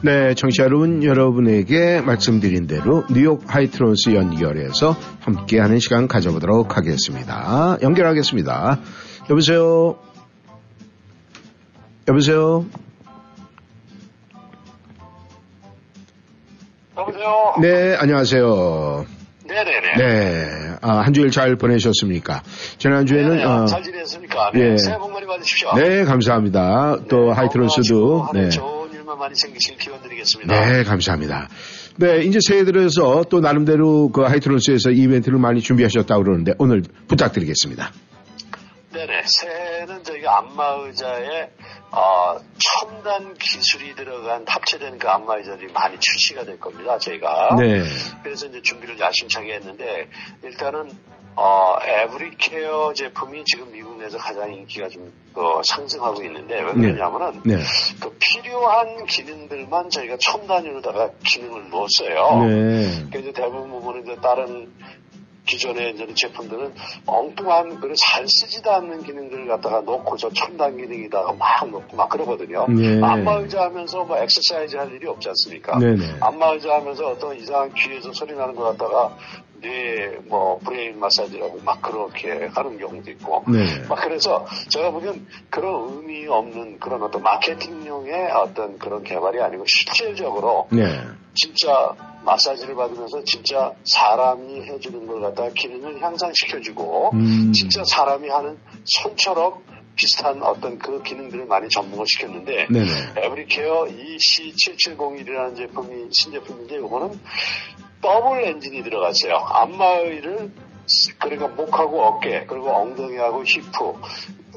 네, 청취자 여러분, 여러분에게 말씀드린 대로 뉴욕 하이트론스 연결해서 함께하는 시간 가져보도록 하겠습니다. 연결하겠습니다. 여보세요? 여보세요? 여보세요? 네, 안녕하세요. 네네네. 네, 아, 한 주일 잘 보내셨습니까? 지난주에는, 네네, 어, 잘 지냈습니까? 네. 예. 새해 복 많이 받으십시오. 네, 감사합니다. 또 하이트론스도, 네. 일만 많이 생기실 기원 드리겠습니다. 네, 감사합니다. 네, 이제 새해 들어서 또 나름대로 그 하이트론스에서 이벤트를 많이 준비하셨다고 그러는데 오늘 부탁드리겠습니다. 네네. 새해는 저희가 안마의자에 어, 첨단 기술이 들어간 합체된 그 안마의자들이 많이 출시가 될 겁니다. 저희가. 네. 그래서 이제 준비를 야심차게 했는데 일단은 어, 에브리케어 제품이 지금 미국 내에서 가장 인기가 좀 어, 상승하고 있는데 왜 그러냐면은 네. 그 필요한 기능들만 저희가 첨단으로다가 기능을 넣었어요. 네. 그래서 대부분 보면 이제 다른 기존의 이제 제품들은 엉뚱한 그런 잘 쓰지도 않는 기능들을 갖다가 놓고서 첨단 기능이다가 막 놓고 막 그러거든요. 네. 안마 의자 하면서 뭐 엑서사이즈 할 일이 없지 않습니까? 네 네. 안마 의자 하면서 어떤 이상한 귀에서 소리 나는 것 갖다가 뇌뭐 brain 마사지라고 막 그렇게 하는 경우도 있고 네. 막 그래서 제가 보기엔 그런 의미 없는 그런 어떤 마케팅용의 어떤 그런 개발이 아니고 실질적으로 네. 진짜 마사지를 받으면서 진짜 사람이 해주는 걸 갖다가 기능을 향상시켜주고 음. 진짜 사람이 하는 손처럼 비슷한 어떤 그 기능들을 많이 접목을 시켰는데 네네. 에브리케어 EC770이라는 제품이 신제품인데 이거는 더블 엔진이 들어갔어요. 안마의를 그러니까 목하고 어깨 그리고 엉덩이하고 히프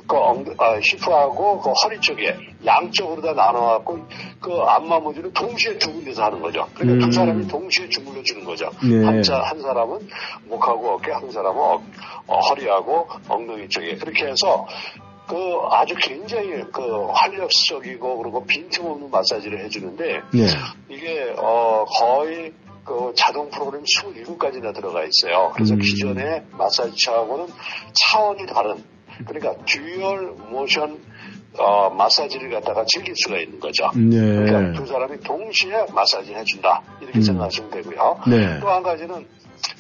그 엉, 아, 히프하고 그 허리 쪽에 양쪽으로 다 나눠갖고 그 안마 모듈을 동시에 두 군데서 하는 거죠. 그러니까 음. 두 사람이 동시에 주물러 주는 거죠. 네. 한, 자, 한 사람은 목하고 어깨, 한 사람은 어, 어, 허리하고 엉덩이 쪽에 그렇게 해서 그 아주 굉장히 그 활력적이고 그리고 빈틈없는 마사지를 해주는데 네. 이게 어 거의 그 자동 프로그램 27가지나 들어가 있어요. 그래서 음. 기존의 마사지차하고는 차원이 다른 그러니까 dual motion 어, 마사지를 갖다가 즐길 수가 있는 거죠. 네. 그러니까 두 사람이 동시에 마사지 해준다 이렇게 음. 생각하시면 되고요. 네. 또한 가지는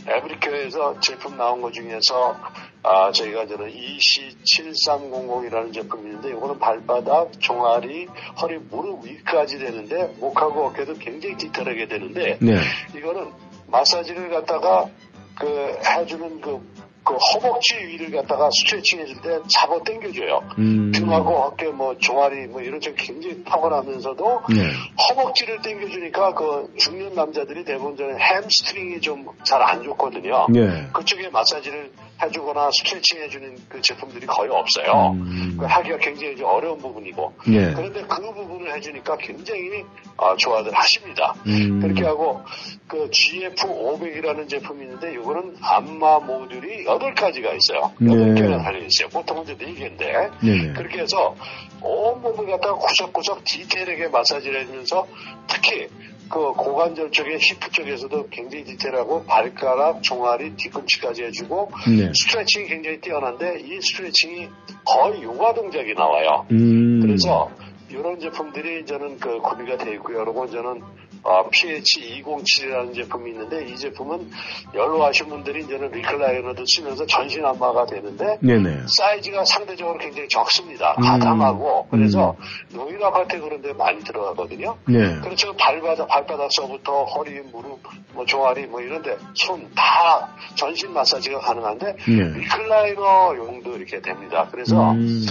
에브리케어에서 제품 나온 것 중에서 아, 저희가 저는 EC7300이라는 제품이 있는데 이거는 발바닥, 종아리, 허리, 무릎 위까지 되는데 목하고 어깨도 굉장히 디테일하게 되는데 네. 이거는 마사지를 갖다가 그 해주는 그, 그 허벅지 위를 갖다가 스트레칭 해줄 때 잡아 당겨줘요. 음. 등하고 어깨 뭐 종아리 뭐 이런 쪽 굉장히 탁월하면서도 네. 허벅지를 당겨주니까 그 중년 남자들이 대부분 저는 햄스트링이 좀 잘 안 좋거든요. 네. 그쪽에 마사지를 해주거나 스트레칭 해주는 그 제품들이 거의 없어요. 음. 그 하기가 굉장히 좀 어려운 부분이고. 네. 그런데 그 부분을 해주니까 굉장히 어, 좋아들 하십니다. 음. 그렇게 하고 그 GF500이라는 제품이 있는데 이거는 안마 모듈이 8가지가 있어요. 네. 8개가 달려있어요. 보통은 이제 4개인데 네네. 그렇게 해서 온몸을 갖다가 구석구석 디테일하게 마사지를 해주면서 특히 그 고관절 쪽에 히프 쪽에서도 굉장히 디테일하고 발가락, 종아리, 뒤꿈치까지 해주고 네. 스트레칭이 굉장히 뛰어난데 이 스트레칭이 거의 요가 동작이 나와요. 음. 그래서 이런 제품들이 저는 그 구비가 되어 있고요. 그리고 저는 어, PH207이라는 제품이 있는데 이 제품은 연로하신 분들이 이제는 리클라이너도 쓰면서 전신 안마가 되는데 네네. 사이즈가 상대적으로 굉장히 적습니다. 음. 아담하고 그래서 노인 아파트 그런 데 많이 들어가거든요. 네. 그렇죠. 발바닥, 발바닥서부터 허리, 무릎, 뭐 종아리 뭐 이런데 손 다 전신 마사지가 가능한데 네. 리클라이너용도 이렇게 됩니다. 그래서 음.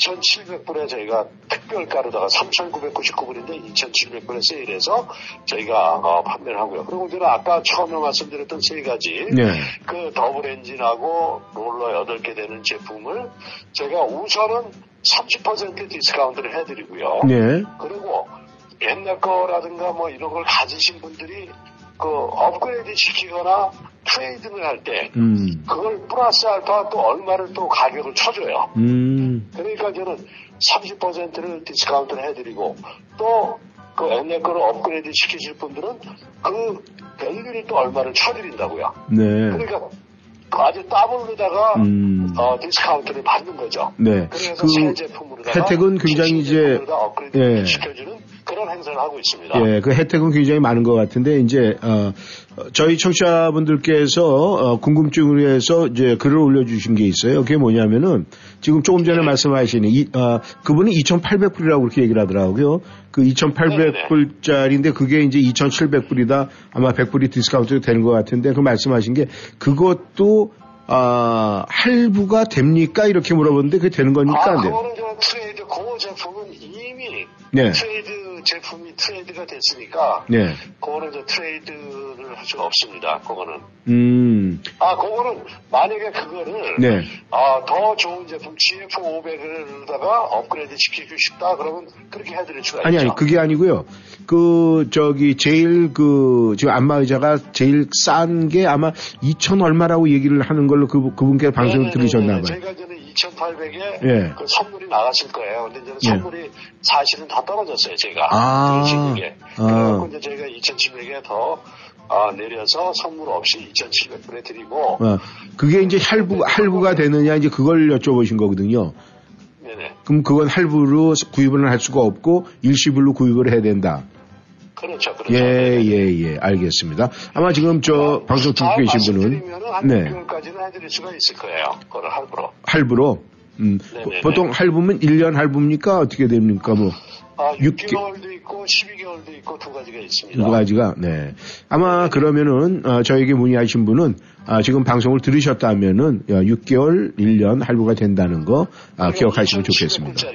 2,700불에 저희가 특별가로다가 3,999불인데 2,700불에 세일해서 저희가 어, 판매를 하고요. 그리고 저는 아까 처음에 말씀드렸던 세 가지 네. 그 더블 엔진하고 롤러 8개 되는 제품을 제가 우선은 30% 디스카운트를 해드리고요. 네. 그리고 옛날 거라든가 뭐 이런 걸 가지신 분들이 그 업그레이드 시키거나 trade-in을 할 때 음. 그걸 플러스 알파 또 얼마를 또 가격을 쳐줘요. 음. 그러니까 저는 30%를 디스카운트를 해드리고 또 그 옛날 거를 업그레이드 시키실 분들은 그 value를 또 얼마를 쳐드린다고요. 네. 그러니까 아주 더블로다가 음. 어, 디스카운트를 받는 거죠. 네. 그래서 그 새 제품으로다가 혜택은 굉장히 이제 업그레이드 예. 시켜주는 그런 행사를 하고 있습니다. 예, 그 혜택은 굉장히 많은 것 같은데 이제 어, 어, 저희 청취자분들께서 어, 궁금증으로 해서 이제 글을 올려주신 게 있어요. 그게 뭐냐면은 지금 조금 전에 말씀하신 이 어, 그분이 2,800불이라고 그렇게 얘기를 하더라고요. 그 2,800불짜리인데 그게 이제 2,700불이다. 아마 100불이 디스카운트 되는 것 같은데 그 말씀하신 게 그것도 아, 할부가 됩니까? 이렇게 물어보는데 그게 되는 겁니까? 아? 그거는 저 트레이드, 그 제품은 이미 네. 트레이드 제품이 트레이드가 됐으니까 네. 그거는 저 트레이드를 할 수가 없습니다. 그거는. 음, 아, 그거는 만약에 그거를 네. 아, 더 좋은 제품 GF500에다가 업그레이드 시키고 싶다 그러면 그렇게 해드릴 수가 아니, 있죠. 아니, 그게 아니고요. 그, 저기, 제일 그, 지금 안마 의자가 제일 싼 게 아마 2천 얼마라고 얘기를 하는 걸로 그, 그분께 방송을 네네네네. 들으셨나 봐요. 제가 저는 2,800에 예. 그 선물이 나갔을 거예요. 근데 저는 예. 선물이 사실은 다 떨어졌어요, 제가. 아. 게 아. 그래갖고 이제 저희가 2,700에 더 아, 내려서 선물 없이 2,700불에 드리고 어, 그게 이제 할부, 할부가 되느냐, 이제 그걸 여쭤보신 거거든요. 네네. 그럼 그건 할부로 구입을 할 수가 없고, 일시불로 구입을 해야 된다. 그렇죠, 그렇죠. 예, 예, 예, 알겠습니다. 아마 지금 저 방송 듣고 계신 분은, 네, 6개월까지는 해드릴 수가 있을 거예요. 그거를 할부로. 할부로. 음, 네네네. 보통 할부면 1년 할부입니까? 어떻게 됩니까? 뭐, 아, 육 6개월도 있고 12개월도 있고 두 가지가 있습니다. 두 가지가, 네. 아마 그러면은, 어, 저에게 문의하신 분은, 아, 지금 방송을 들으셨다면은, 야, 6개월, 1년 할부가 된다는 거, 아, 기억하시면 좋겠습니다.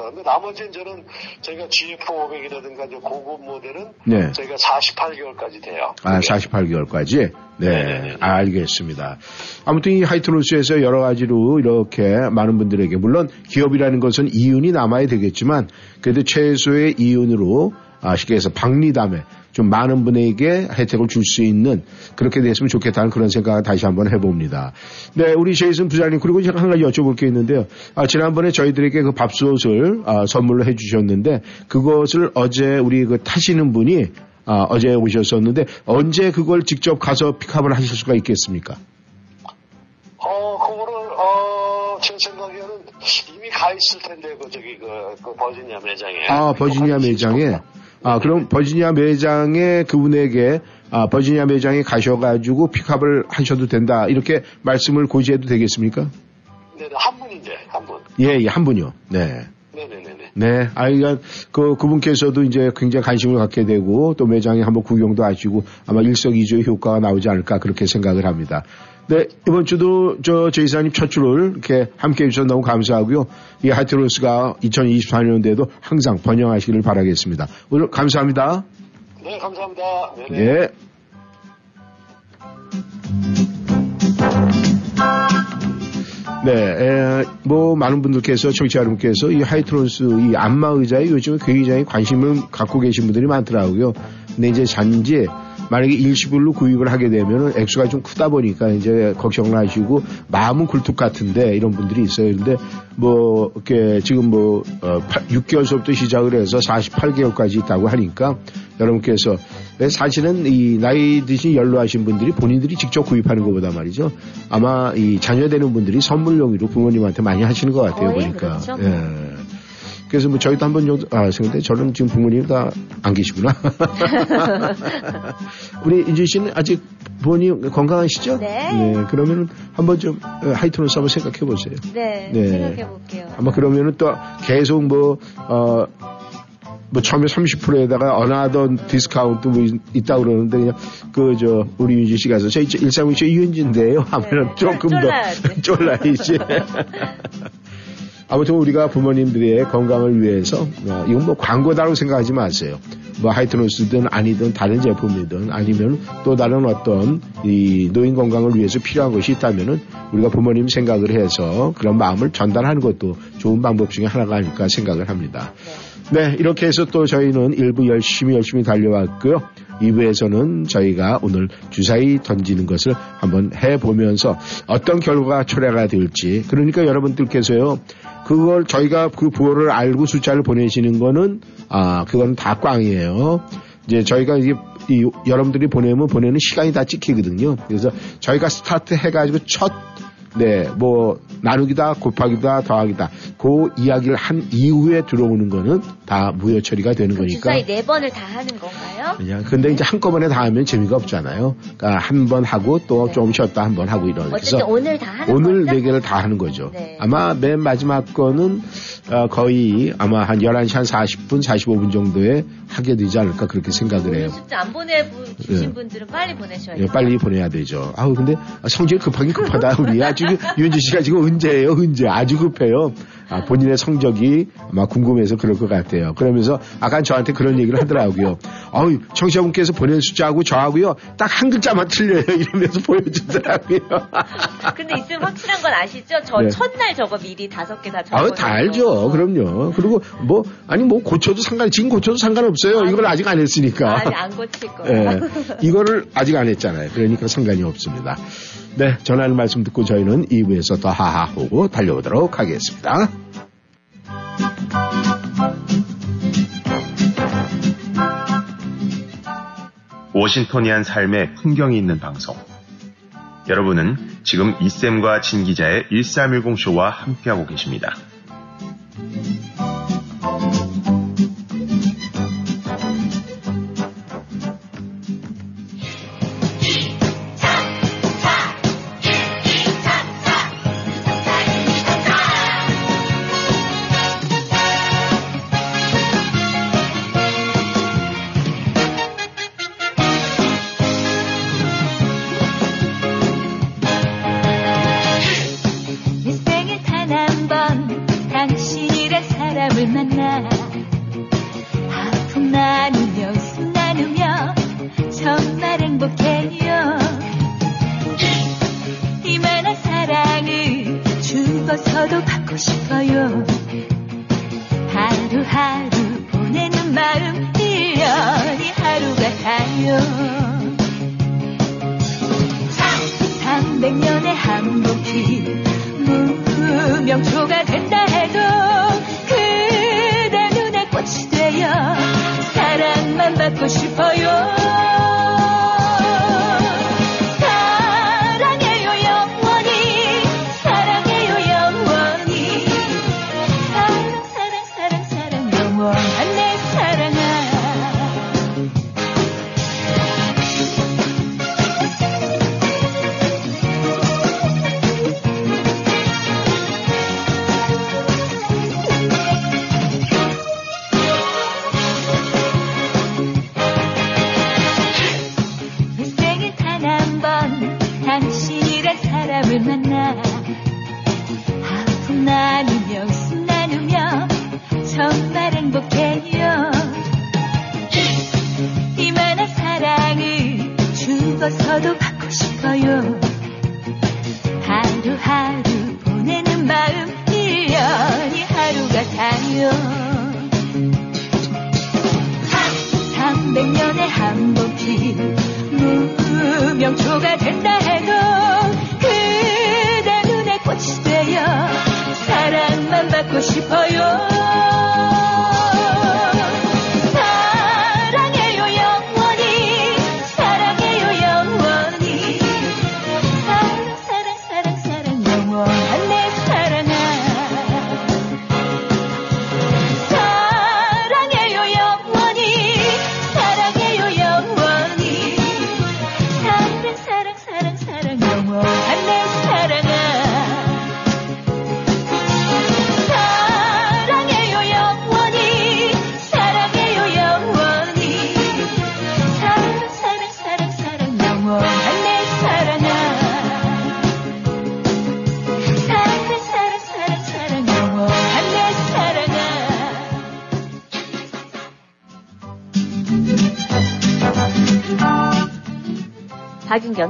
2,700불짜리 그거에 대해서. 근데 나머지는 저는 저희가 GF500이라든가 이제 고급 모델은 네. 저희가 48개월까지 돼요. 아, 그게. 48개월까지? 네, 네네네. 알겠습니다. 아무튼 이 하이트로스에서 여러 가지로 이렇게 많은 분들에게, 물론 기업이라는 것은 이윤이 남아야 되겠지만, 그래도 최소의 이윤으로, 아, 쉽게 해서 박리담에 좀 많은 분에게 혜택을 줄 수 있는 그렇게 됐으면 좋겠다는 그런 생각을 다시 한번 해봅니다. 네, 우리 제이슨 부장님, 그리고 제가 한 가지 여쭤볼 게 있는데요. 아, 지난번에 저희들에게 그 밥솥을 아, 선물로 해주셨는데, 그것을 어제 우리 그 타시는 분이 아, 어제 오셨었는데 언제 그걸 직접 가서 픽업을 하실 수가 있겠습니까? 어, 그거를, 어, 제 생각에는 이미 가 있을 텐데, 그, 저기, 그, 그 버지니아 매장에. 아, 버지니아 매장에. 아, 그럼 버지니아 매장에 그분에게 아, 버지니아 매장에 가셔가지고 픽업을 하셔도 된다. 이렇게 말씀을 고지해도 되겠습니까? 네네, 한 분인데, 한 분. 예, 예, 한 분이요. 네. 네네네네. 네, 아이가 그 그분께서도 이제 굉장히 관심을 갖게 되고 또 매장에 한번 구경도 하시고 아마 일석이조의 효과가 나오지 않을까 그렇게 생각을 합니다. 네, 이번 주도 저 제 이사님 첫 주를 이렇게 함께 해주셔서 너무 감사하고요. 이 하이트론스가 2024년도에도 항상 번영하시기를 바라겠습니다. 오늘 감사합니다. 네, 감사합니다. 네네. 예. 네, 에, 뭐 많은 분들께서 청취자 여러분께서 이 하이트론스 이 안마 의자에 요즘 굉장히 관심을 갖고 계신 분들이 많더라고요. 근데 이제 잔지 만약에 일시불로 구입을 하게 되면은 액수가 좀 크다 보니까 이제 걱정을 하시고 마음은 굴뚝 같은데 이런 분들이 있어요. 근데 뭐 이렇게 지금 뭐 어, 6개월서부터 시작을 해서 48개월까지 있다고 하니까 여러분께서 사실은 이 나이 드신 연로하신 분들이 본인들이 직접 구입하는 것보다 말이죠. 아마 이 자녀 되는 분들이 선물용으로 부모님한테 많이 하시는 것 같아요. 거의 보니까. 그렇죠. 예. 그래서 뭐 저희도 한 번 정도 아 근데 저는 지금 부모님 다 안 계시구나. 우리 인준 씨는 아직 부모님 건강하시죠? 네. 그러면은 한번 좀 어, 하이트론스 한번 생각해 보세요. 네, 네. 생각해 볼게요. 아마 그러면은 또 계속 뭐, 어, 뭐 처음에 30%에다가 another 디스카운트 뭐 있- 있다 그러는데 그냥 그 저 우리 윤지 씨가 서 저희 132초 이윤지인데요 하면은 네. 조금 더 쫄라야지. 아무튼 우리가 부모님들의 건강을 위해서 어, 이건 뭐 광고다라고 생각하지 마세요. 뭐 하이트노스든 아니든 다른 제품이든 아니면 또 다른 어떤 이 노인 건강을 위해서 필요한 것이 있다면은 우리가 부모님 생각을 해서 그런 마음을 전달하는 것도 좋은 방법 중에 하나가 아닐까 생각을 합니다. 네, 이렇게 해서 또 저희는 일부 열심히 열심히 달려왔고요. 2부에서는 저희가 오늘 주사위 던지는 것을 한번 해보면서 어떤 결과가 초래가 될지 그러니까 여러분들께서요 그걸 저희가 그 부호를 알고 숫자를 보내시는 거는 아 그건 다 꽝이에요. 이제 저희가 이게 이 여러분들이 보내면 보내는 시간이 다 찍히거든요. 그래서 저희가 스타트 해가지고 첫 네, 뭐, 나누기다, 곱하기다, 더하기다. 그 이야기를 한 이후에 들어오는 거는 다 무효 처리가 되는 거니까. 주사위 네 번을 다 하는 건가요? 그냥, 근데 이제 한꺼번에 다 하면 재미가 없잖아요. 그러니까 한 번 하고 또좀 쉬었다 한 번 하고 이런. 어쨌든 오늘 다 하는 오늘 거죠? 네 개를 다 하는 거죠. 네. 아마 맨 마지막 거는 어, 거의 아마 한 11시 한 40분, 45분 정도에 하게 되지 않을까 그렇게 생각을 해요. 숫자 안 보내주신 예. 분들은 빨리 보내셔야죠. 예, 빨리 보내야 되죠. 아우 근데 성질 급하긴 급하다 우리 아주 유현주 씨가 지금 언제예요? 언제 아주 급해요. 아, 본인의 성적이 아마 궁금해서 그럴 것 같아요. 그러면서 아까 저한테 그런 얘기를 하더라고요. 아우 청취자분께서 보낸 숫자하고 저하고요 딱 한 글자만 틀려요 이러면서 보여주더라고요. 근데 있으면 확실한 건 아시죠? 저 네. 첫날 저거 미리 다섯 개 다 적어. 아우 다 알죠. 그럼요. 그리고 뭐 아니 뭐 고쳐도 상관 지금 고쳐도 상관없어요. 이걸 아직 안 했으니까. 아직 안 고칠 거예요. 예, 이거를 아직 안 했잖아요. 그러니까 상관이 없습니다. 네, 전하는 말씀 듣고 저희는 2부에서 더 하하호고 달려오도록 하겠습니다. 워싱턴이한 삶의 풍경이 있는 방송. 여러분은 지금 이쌤과 진 기자의 1310쇼와 함께하고 계십니다.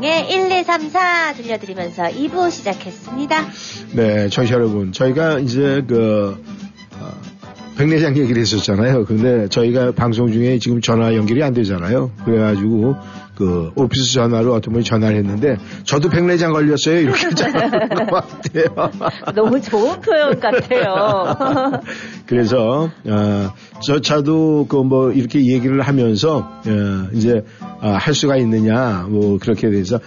박윤경의 1234 들려드리면서 2부 시작했습니다. 네, 청취자 여러분, 저희가 이제 그 어, 백내장 얘기를 했었잖아요. 근데 저희가 방송 중에 지금 전화 연결이 안 되잖아요. 그래가지고 그 오피스 전화로 어떤 분이 전화를 했는데 저도 백내장 걸렸어요. 이렇게 전화하는 것 같아요. 너무 좋은 표현 같아요. 그래서 어, 저차도 그 뭐 이렇게 얘기를 하면서 어, 이제 아, 할 수가 있느냐 뭐 그렇게 돼서.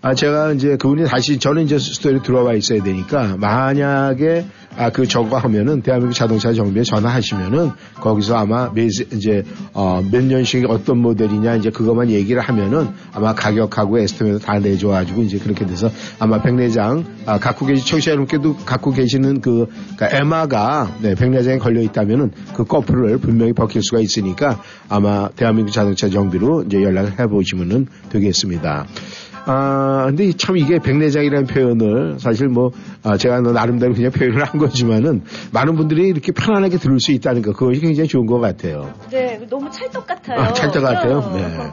아 제가 이제 그분이 다시 저는 이제 스토리 들어와 있어야 되니까 만약에 아 그 저거 하면은 대한민국 자동차 정비에 전화하시면은 거기서 아마 매 이제 어, 몇 년씩 어떤 모델이냐 이제 그것만 얘기를 하면은 아마 가격하고 에스티메이트 다 내줘가지고 이제 그렇게 돼서 아마 백내장 아, 갖고 계신 청취자 여러분께도 갖고 계시는 그 그러니까 에마가 네, 백내장에 걸려 있다면은 그 커플을 분명히 벗길 수가 있으니까 아마 대한민국 자동차 정비로 이제 연락을 해보시면은 되겠습니다. 아, 근데 참 이게 백내장이라는 표현을 사실 뭐, 아, 제가 뭐 나름대로 그냥 표현을 한 거지만은 많은 분들이 이렇게 편안하게 들을 수 있다는 거, 그것이 굉장히 좋은 것 같아요. 네, 너무 찰떡 같아요. 아, 찰떡 같아요? 네.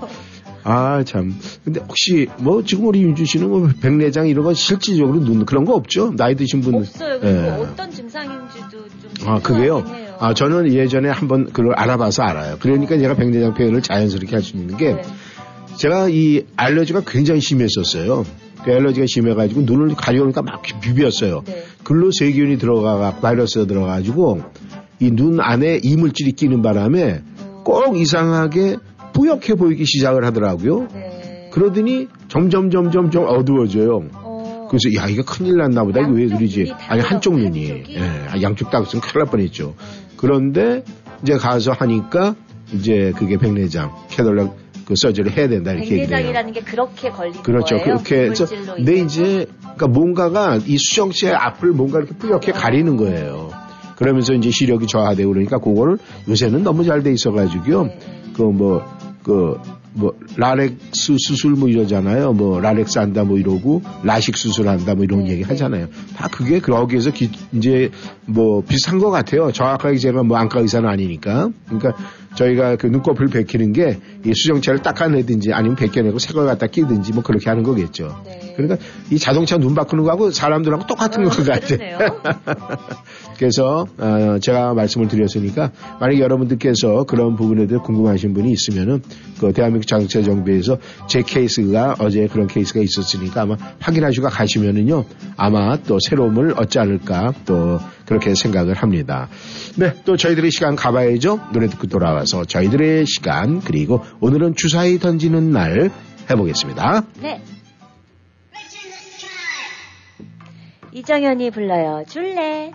아, 참. 근데 혹시 뭐 지금 우리 윤주 씨는 뭐 백내장 이런 거 실질적으로 눈 그런 거 없죠? 나이 드신 분. 없어요. 그리고 예. 어떤 증상인지도 좀 아, 그게요? 해요. 아, 저는 예전에 한번 그걸 알아봐서 알아요. 그러니까 제가 백내장 표현을 자연스럽게 할 수 있는 게 네. 제가 이 알러지가 굉장히 심했었어요. 그 알러지가 심해가지고 눈을 가려우니까 막 비비었어요. 네. 글로 세균이 들어가, 바이러스가 들어가지고 이 눈 안에 이물질이 끼는 바람에 꼭 이상하게 뿌옇게 보이기 시작을 하더라고요. 네. 그러더니 점점 점점 좀 어두워져요. 어, 그래서 야 이거 큰일 났나 보다 이거 왜 그러지? 아니 한쪽 눈이 한쪽이? 예, 아, 양쪽 다 있으면 큰일 날 뻔했죠. 그런데 이제 가서 하니까 이제 그게 백내장 cataract 그 surgery 해야 된다 이렇게 얘기를 해요. 백내장이라는 게 그렇게 걸리는 그렇죠. 거예요. 그렇게 해서 물질로 근데? 이제 그러니까 뭔가가 이 수정체 앞을 뭔가 이렇게 뿌옇게 가리는 거예요. 그러면서 이제 시력이 저하되고 그러니까 그거를 요새는 너무 잘 돼 있어가지고요. 네, 그뭐 그 뭐 라섹 수술 뭐 이러잖아요. 뭐 라섹 한다 뭐 이러고 라식 수술한다 뭐 이런 네, 얘기 네. 하잖아요. 다 그게 거기에서 기- 이제 뭐 비슷한 것 같아요. 정확하게 제가 뭐 안과 의사는 아니니까. 그러니까 저희가 그 눈꺼풀 벗기는 게 이 수정체를 닦아내든지 아니면 벗겨내고 새 걸 갖다 끼든지 뭐 그렇게 하는 거겠죠. 네. 그러니까 이 자동차 눈 바꾸는 거하고 사람들하고 똑같은 어, 것 같아요. 그래서 어, 제가 말씀을 드렸으니까 만약 여러분들께서 그런 부분에 대해 궁금하신 분이 있으면은 그 대한민국 자동차 정비에서 제 케이스가 어제 그런 케이스가 있었으니까 아마 확인하시고 가시면은요 아마 또 새로움을 얻지 않을까 또 그렇게 생각을 합니다. 네, 또 저희들의 시간 가봐야죠. 노래 듣고 돌아와서 저희들의 시간 그리고 오늘은 주사위 던지는 날 해보겠습니다. 네. 이정현이 불러요. 줄래?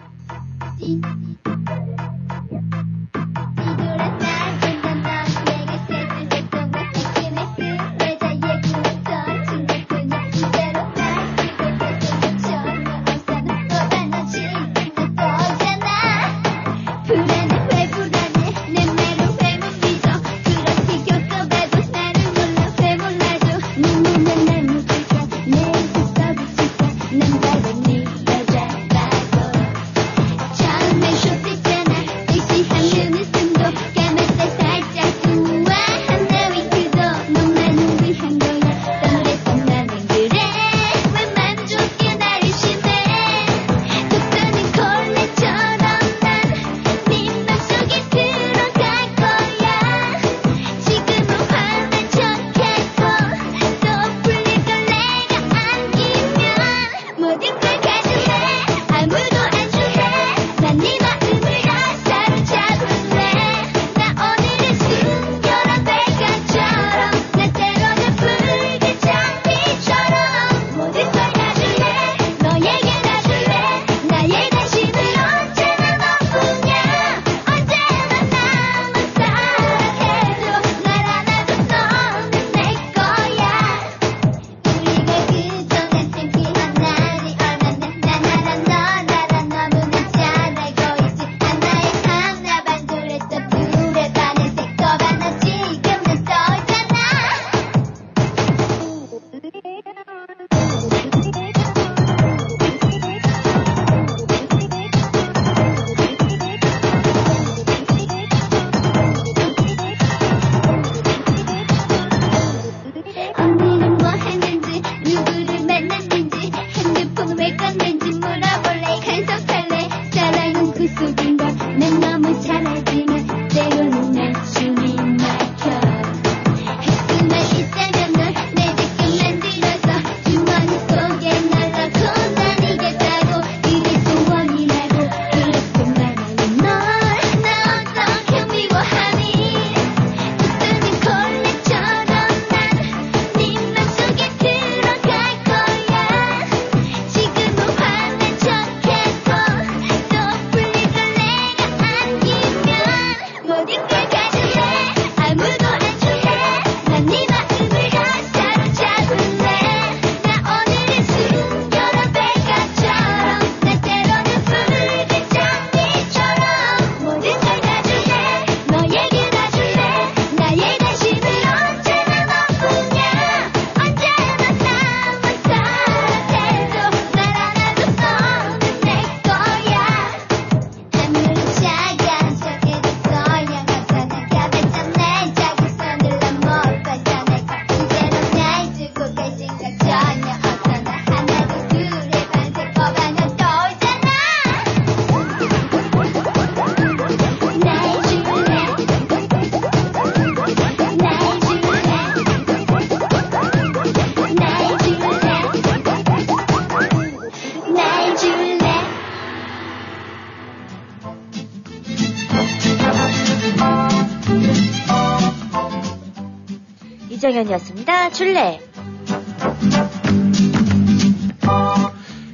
이정현이었습니다. 줄래.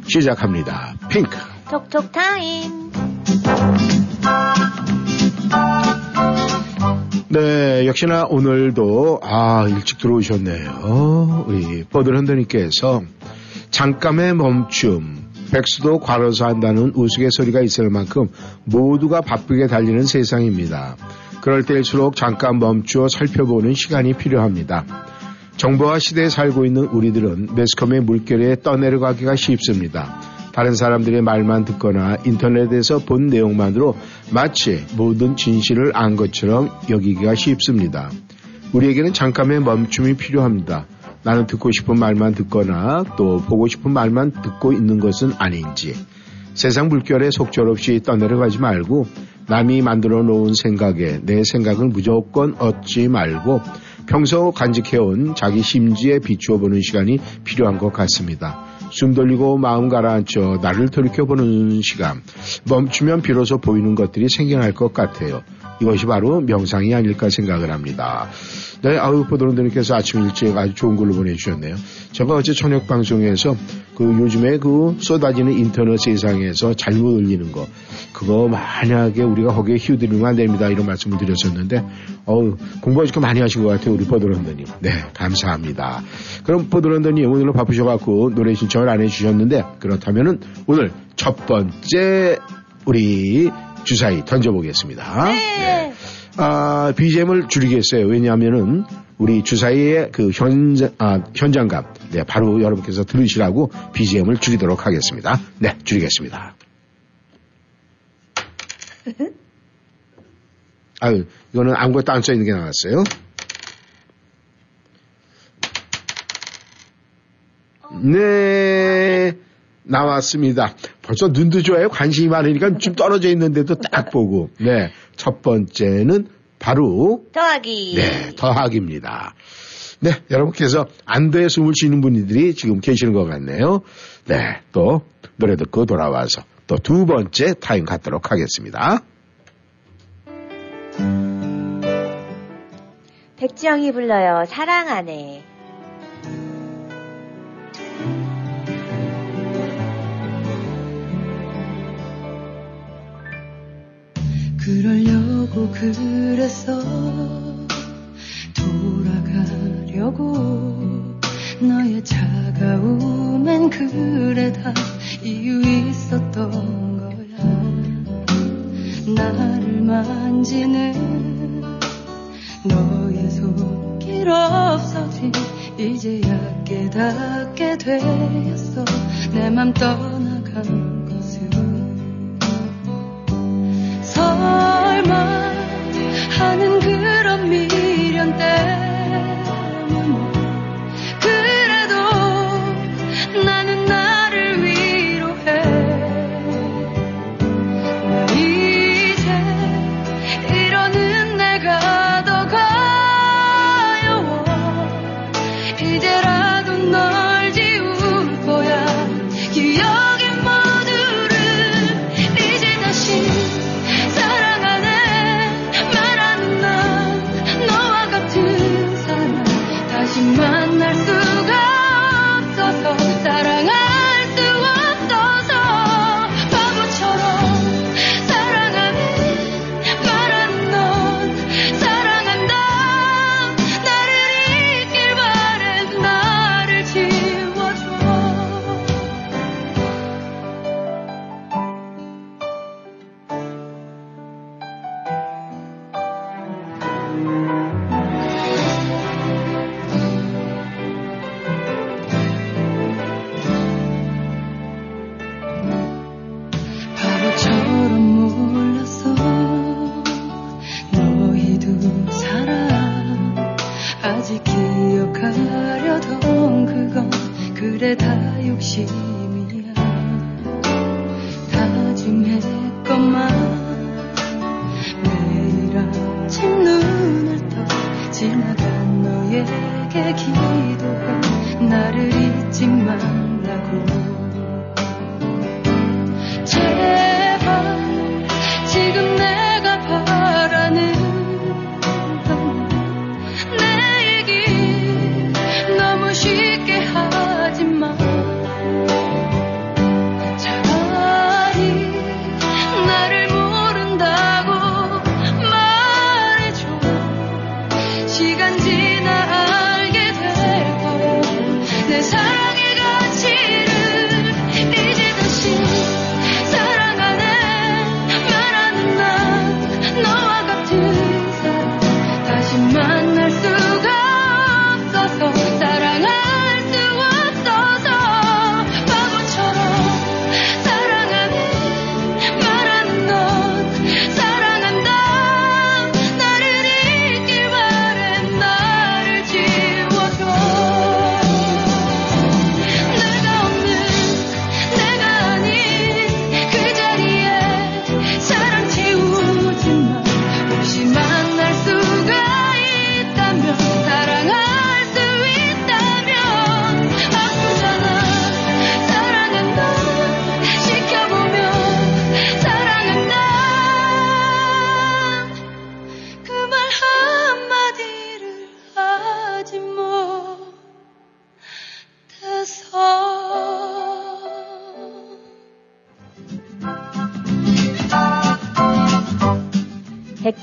시작합니다. 핑크. 톡톡 타임. 네, 역시나 오늘도 아 일찍 들어오셨네요. 우리 뻐들흔드님께서 잠깐의 멈춤. 백수도 과로서 한다는 우스갯소리가 있을 만큼 모두가 바쁘게 달리는 세상입니다. 그럴 때일수록 잠깐 멈추어 살펴보는 시간이 필요합니다. 정보화 시대에 살고 있는 우리들은 매스컴의 물결에 떠내려가기가 쉽습니다. 다른 사람들의 말만 듣거나 인터넷에서 본 내용만으로 마치 모든 진실을 안 것처럼 여기기가 쉽습니다. 우리에게는 잠깐의 멈춤이 필요합니다. 나는 듣고 싶은 말만 듣거나 또 보고 싶은 말만 듣고 있는 것은 아닌지 세상 물결에 속절없이 떠내려가지 말고 남이 만들어 놓은 생각에 내 생각을 무조건 얻지 말고 평소 간직해온 자기 심지에 비추어 보는 시간이 필요한 것 같습니다. 숨 돌리고 마음 가라앉혀 나를 돌이켜보는 시간. 멈추면 비로소 보이는 것들이 생겨날 것 같아요. 이것이 바로 명상이 아닐까 생각을 합니다. 네, 아우 보도론들님께서 아침 일찍 아주 좋은 걸로 보내주셨네요. 제가 어제 저녁 방송에서 그 요즘에 그 쏟아지는 인터넷 세상에서 잘못 올리는 거 그거 만약에 우리가 거기에 휘두르면 안 됩니다 이런 말씀을 드렸었는데 어우 공부 아직도 많이 하신 것 같아요 우리 보도론더님. 네, 감사합니다. 그럼 보도론더님 오늘로 바쁘셔갖고 노래 신청을 안 해주셨는데 그렇다면은 오늘 첫 번째 우리 주사위 던져보겠습니다. 네. 아, BGM을 줄이겠어요. 왜냐하면은 우리 주사위의 그 현장, 아, 현장감. 네, 바로 여러분께서 들으시라고 BGM을 줄이도록 하겠습니다. 네, 줄이겠습니다. 아유, 이거는 아무것도 안 써있는 게 나왔어요. 네, 나왔습니다. 벌써 눈도 좋아요. 관심이 많으니까 좀 떨어져 있는데도 딱 보고. 네, 첫 번째는 바로 더하기. 네, 더하기입니다. 네, 여러분께서 안도에 숨을 쉬는 분들이 지금 계시는 것 같네요. 네, 또 노래 듣고 돌아와서 또 두 번째 타임 갖도록 하겠습니다. 백지영이 불러요. 사랑하네. 그러려고 그랬어 돌아가려고 너의 차가움엔 그래 다 이유 있었던 거야. 나를 만지는 너의 손길 없어진 이제야 깨닫게 되었어. 내 맘 떠나간 설마 하는 그런 미련 때문에 그래 다 욕심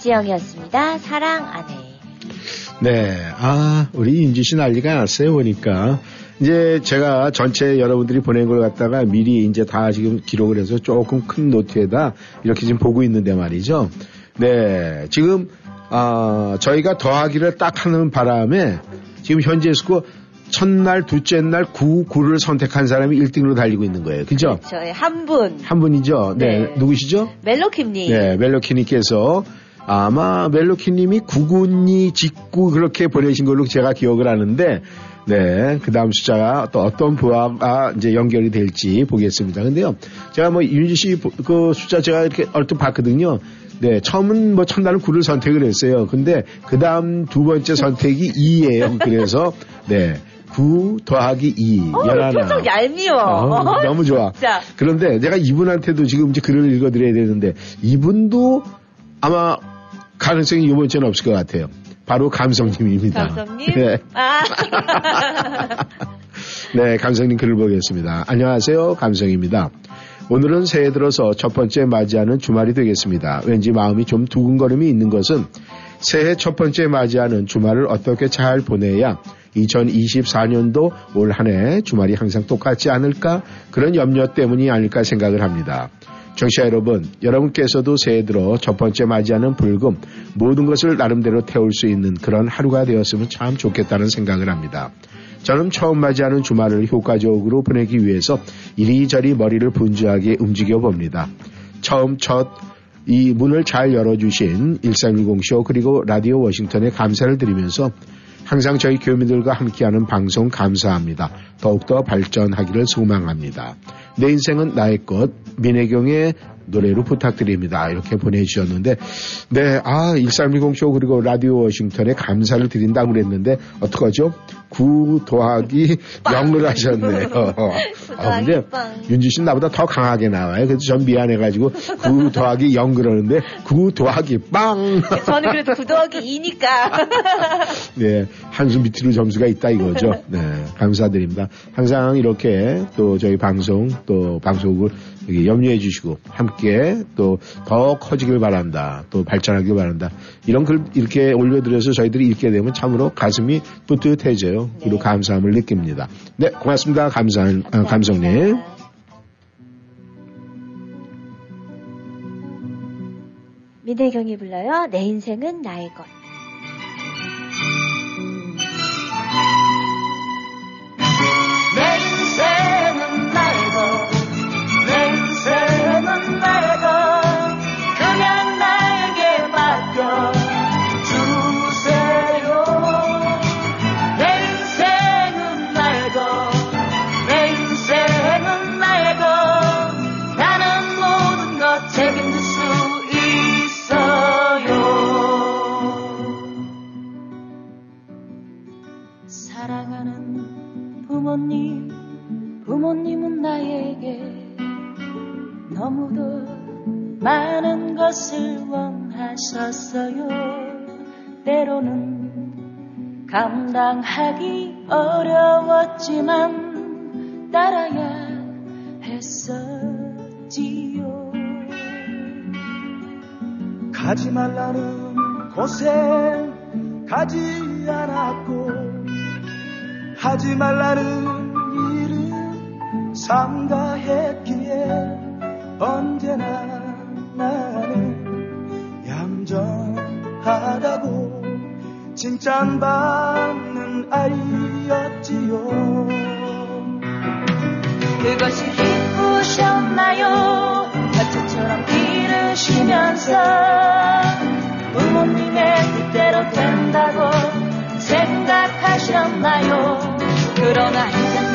백지영이었습니다. 사랑 안해. 네, 아, 우리 윤지 씨 난리가 났어요, 보니까. 이제 제가 전체 여러분들이 보낸 걸 갖다가 미리 이제 다 지금 기록을 해서 조금 큰 노트에다 이렇게 지금 보고 있는데 말이죠. 네, 지금, 아, 저희가 더하기를 딱 하는 바람에 지금 현재 스코어 첫날, 둘째 날 9, 9를 선택한 사람이 1등으로 달리고 있는 거예요. 그죠? 저의 한 분. 한 분이죠. 네. 네. 누구시죠? 멜로킴님. 네, 멜로키님께서 아마 멜로키님이 구군이 직구 그렇게 보내신 걸로 제가 기억을 하는데, 네, 그 다음 숫자가 또 어떤 부하가 이제 연결이 될지 보겠습니다. 근데요, 제가 뭐 윤지 씨 그 숫자 제가 이렇게 얼핏 봤거든요. 네, 처음은 뭐 첫날은 9를 선택을 했어요. 근데 그 다음 두 번째 선택이 2예요. 그래서, 네, 9 더하기 2, 어, 11. 표정 얄미워. 어, 너무 좋아. 진짜. 그런데 내가 이분한테도 지금 이제 글을 읽어드려야 되는데 이분도 아마 가능성이 이번 주에는 없을 것 같아요. 바로 감성님입니다. 감성님? 네. 아. 네, 감성님 글을 보겠습니다. 안녕하세요. 감성입니다. 오늘은 새해 들어서 첫 번째 맞이하는 주말이 되겠습니다. 왠지 마음이 좀 두근거림이 있는 것은 새해 첫 번째 맞이하는 주말을 어떻게 잘 보내야 2024년도 올 한 해 주말이 항상 똑같지 않을까 그런 염려 때문이 아닐까 생각을 합니다. 청취자 여러분, 여러분께서도 새해 들어 첫 번째 맞이하는 불금 모든 것을 나름대로 태울 수 있는 그런 하루가 되었으면 참 좋겠다는 생각을 합니다. 저는 처음 맞이하는 주말을 효과적으로 보내기 위해서 이리저리 머리를 분주하게 움직여 봅니다. 처음 첫 이 문을 잘 열어주신 1310쇼 그리고 라디오 워싱턴에 감사를 드리면서 항상 저희 교민들과 함께하는 방송 감사합니다. 더욱더 발전하기를 소망합니다. 내 인생은 나의 것 민혜경의 노래로 부탁드립니다. 이렇게 보내주셨는데 네, 아 1310쇼 그리고 라디오 워싱턴에 감사를 드린다고 그랬는데 어떡하죠? 9 더하기 0을 하셨네요. 아, 근데 윤지 씨는 나보다 더 강하게 나와요. 그래서 전 미안해가지고 9 더하기 0 그러는데 9 더하기 빵! 저는 그래도 9 더하기 2니까. 네, 한숨 밑으로 점수가 있다 이거죠. 네, 감사드립니다. 항상 이렇게 또 저희 방송 또 방송을 염려해 주시고 함께 또 더 커지길 바란다. 또 발전하길 바란다. 이런 글 이렇게 올려드려서 저희들이 읽게 되면 참으로 가슴이 뿌듯해져요. 그리고 감사함을 느낍니다. 네, 고맙습니다. 감사, 아, 감성님. 민혜경이 불러요. 내 인생은 나의 것. 부모님은 나에게 너무도 많은 것을 원하셨어요. 때로는 감당하기 어려웠지만 따라야 했었지요. 가지 말라는 곳에 가지 않았고 하지 말라는 삼가했기에 언제나 나는 얌전하다고 칭찬받는 아이였지요 그것이 기쁘셨나요? 가츠처럼 기르시면서 부모님의 뜻대로 된다고 생각하셨나요? 그러나 이제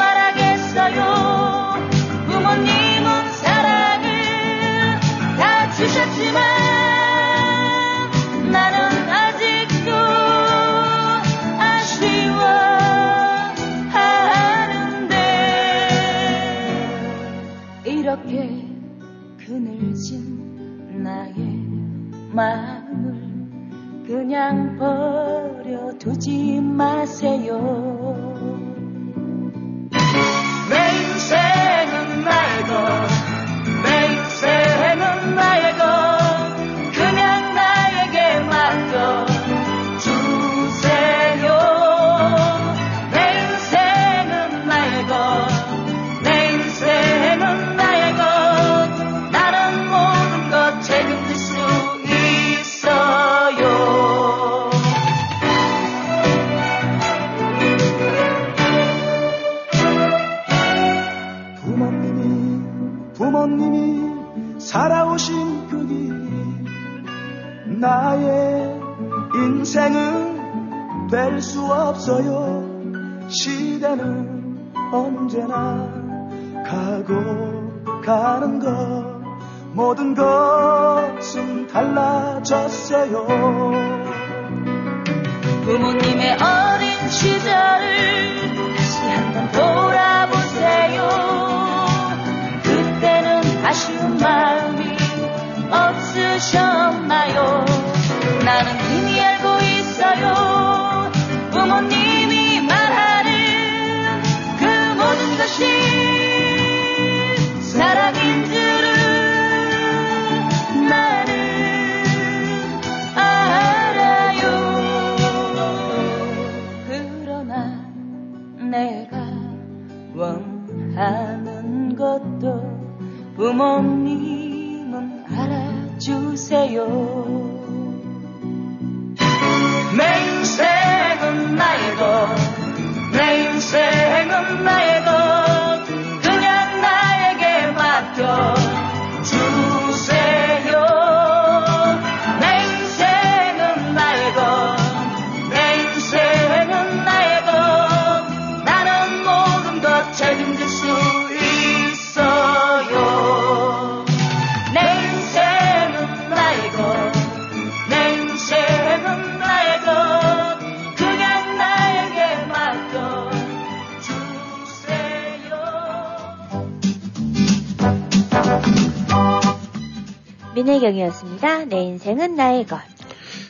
마음을 그냥 버려두지 마세요. 인생은 나의 것.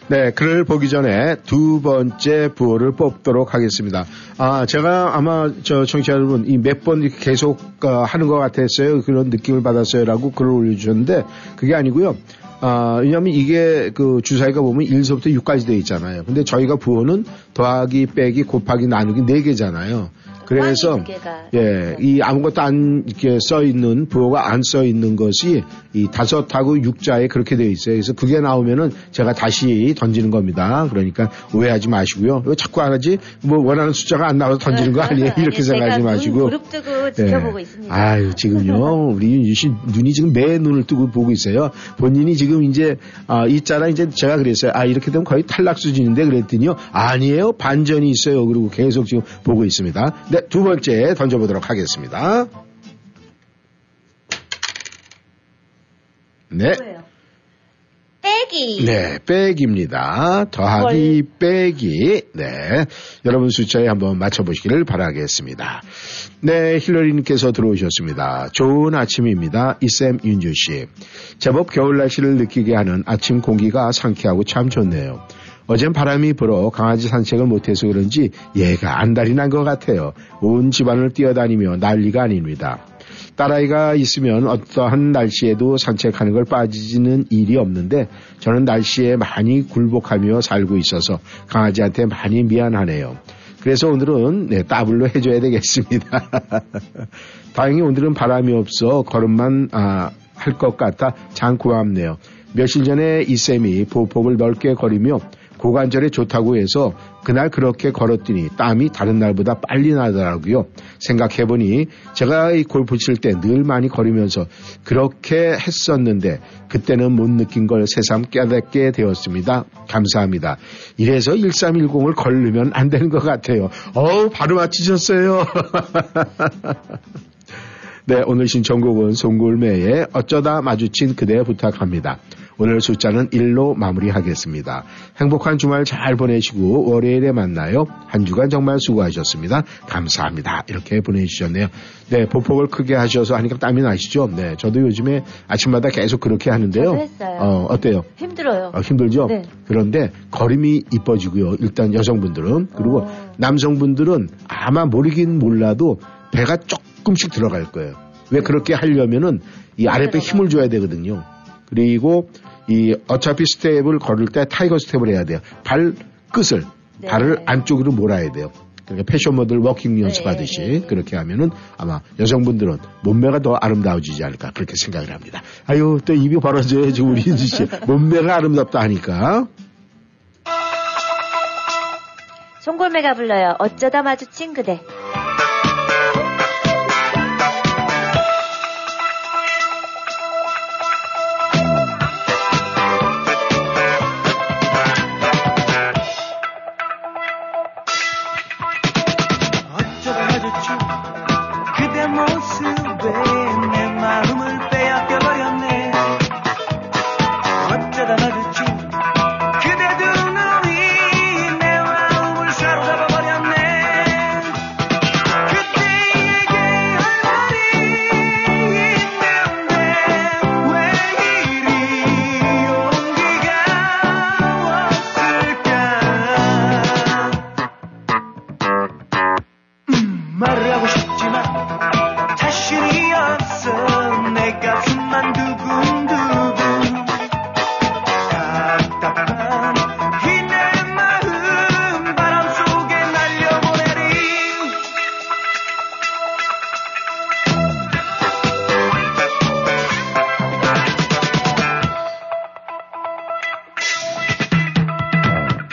네, 글을 보기 전에 두 번째 부호를 뽑도록 하겠습니다. 아, 제가 아마 저 청취자 여러분 이 몇 번 이렇게 계속 어, 하는 것 같았어요. 그런 느낌을 받았어요라고 글을 올려주셨는데 그게 아니고요. 아, 왜냐하면 이게 그 주사위가 보면 1서부터 6까지 되어 있잖아요. 근데 저희가 부호는 더하기, 빼기, 곱하기, 나누기 4개잖아요. 그래서 예, 이 아무것도 안 이렇게 써 있는 부호가 안 써 있는 것이 이 다섯하고 육자에 그렇게 되어 있어요. 그래서 그게 나오면은 제가 다시 던지는 겁니다. 그러니까 오해하지 마시고요. 왜 자꾸 안 하지? 뭐 원하는 숫자가 안 나와서 던지는 거 아니에요? 이렇게 아니, 생각하지 마시고. 눈 그룹 뜨고 지켜보고 예. 있습니다. 아유, 지금요, 우리 윤주 씨 눈이 지금 매 눈을 뜨고 보고 있어요. 본인이 지금 이제, 아, 있잖아. 이제 제가 그랬어요. 아, 이렇게 되면 거의 탈락 수준인데 그랬더니요. 아니에요. 반전이 있어요. 그리고 계속 지금 보고 있습니다. 네, 두 번째 던져보도록 하겠습니다. 네. 빼기. 네, 빼기입니다. 더하기, 빼기. 네. 여러분 숫자에 한번 맞춰보시기를 바라겠습니다. 네, 힐러리님께서 들어오셨습니다. 좋은 아침입니다. 이쌤 윤주 씨. 제법 겨울 날씨를 느끼게 하는 아침 공기가 상쾌하고 참 좋네요. 어젠 바람이 불어 강아지 산책을 못해서 그런지 얘가 안달이 난 것 같아요. 온 집안을 뛰어다니며 난리가 아닙니다. 딸아이가 있으면 어떠한 날씨에도 산책하는 걸 빠지는 일이 없는데 저는 날씨에 많이 굴복하며 살고 있어서 강아지한테 많이 미안하네요. 그래서 오늘은 네, 따블로 해줘야 되겠습니다. 다행히 오늘은 바람이 없어 걸음만 아, 할 것 같아 참 고맙네요. 며칠 전에 이쌤이 보폭을 넓게 걸으며 고관절에 좋다고 해서 그날 그렇게 걸었더니 땀이 다른 날보다 빨리 나더라고요. 생각해보니 제가 이 골프 칠 때 늘 많이 걸으면서 그렇게 했었는데 그때는 못 느낀 걸 새삼 깨닫게 되었습니다. 감사합니다. 이래서 1310을 걸르면 안 되는 것 같아요. 어우, 바로 맞히셨어요. 네, 오늘 신청곡은 송골매의 어쩌다 마주친 그대 부탁합니다. 오늘 숫자는 1로 마무리하겠습니다. 행복한 주말 잘 보내시고 월요일에 만나요. 한 주간 정말 수고하셨습니다. 감사합니다. 이렇게 보내주셨네요. 네, 보폭을 크게 하셔서 하니까 땀이 나시죠? 네, 저도 요즘에 아침마다 계속 그렇게 하는데요. 했어요. 어, 어때요? 힘들어요. 어, 힘들죠? 네. 그런데 걸음이 이뻐지고요. 일단 여성분들은. 그리고 어. 남성분들은 아마 모르긴 몰라도 배가 조금씩 들어갈 거예요. 왜 그렇게 하려면은 이 아랫배 힘을 줘야 되거든요. 그리고 이 어차피 스텝을 걸을 때 tiger step을 해야 돼요. 발 끝을 네. 발을 안쪽으로 몰아야 돼요. 그러니까 패션 모델 워킹 연습하듯이 네, 네. 그렇게 하면은 아마 여성분들은 몸매가 더 아름다워지지 않을까 그렇게 생각을 합니다. 아유 또 입이 벌어져요 지금 우리 인지 씨 몸매가 아름답다 하니까 송골매가 불러요. 어쩌다 마주친 그대.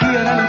Hallelujah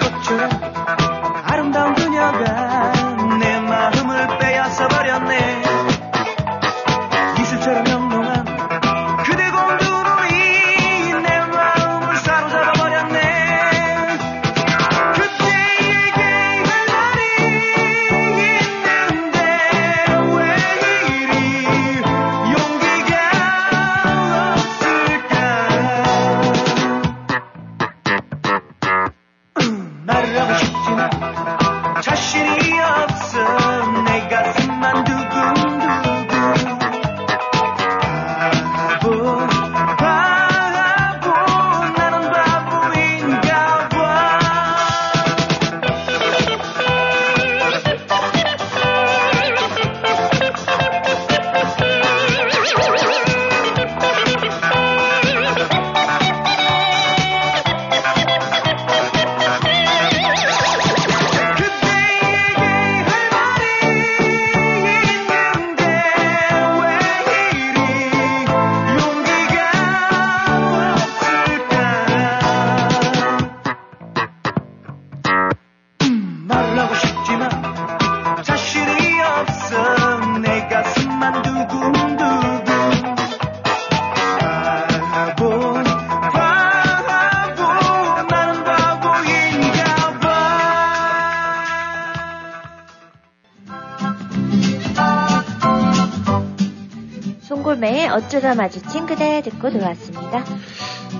어쩌다 마주친 그대 듣고 들어왔습니다.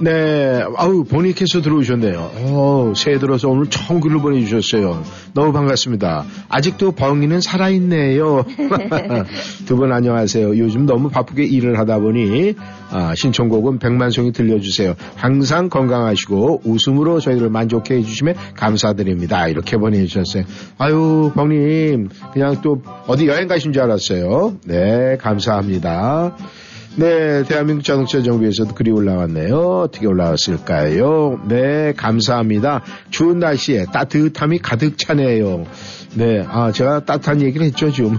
네, 아우, 본인께서 들어오셨네요. 어, 새해 들어서 오늘 처음 글을 보내주셨어요. 너무 반갑습니다. 아직도 벙이는 살아있네요. 두 분 안녕하세요. 요즘 너무 바쁘게 일을 하다 보니, 아, 신청곡은 백만송이 들려주세요. 항상 건강하시고 웃음으로 저희들을 만족해 해주시면 감사드립니다. 이렇게 보내주셨어요. 아유, 벙님, 그냥 또 어디 여행 가신 줄 알았어요. 네, 감사합니다. 네, 대한민국 자동차 정비에서도 글이 올라왔네요. 어떻게 올라왔을까요? 네, 감사합니다. 추운 날씨에 따뜻함이 가득 차네요. 네, 아, 제가 따뜻한 얘기를 했죠, 좀.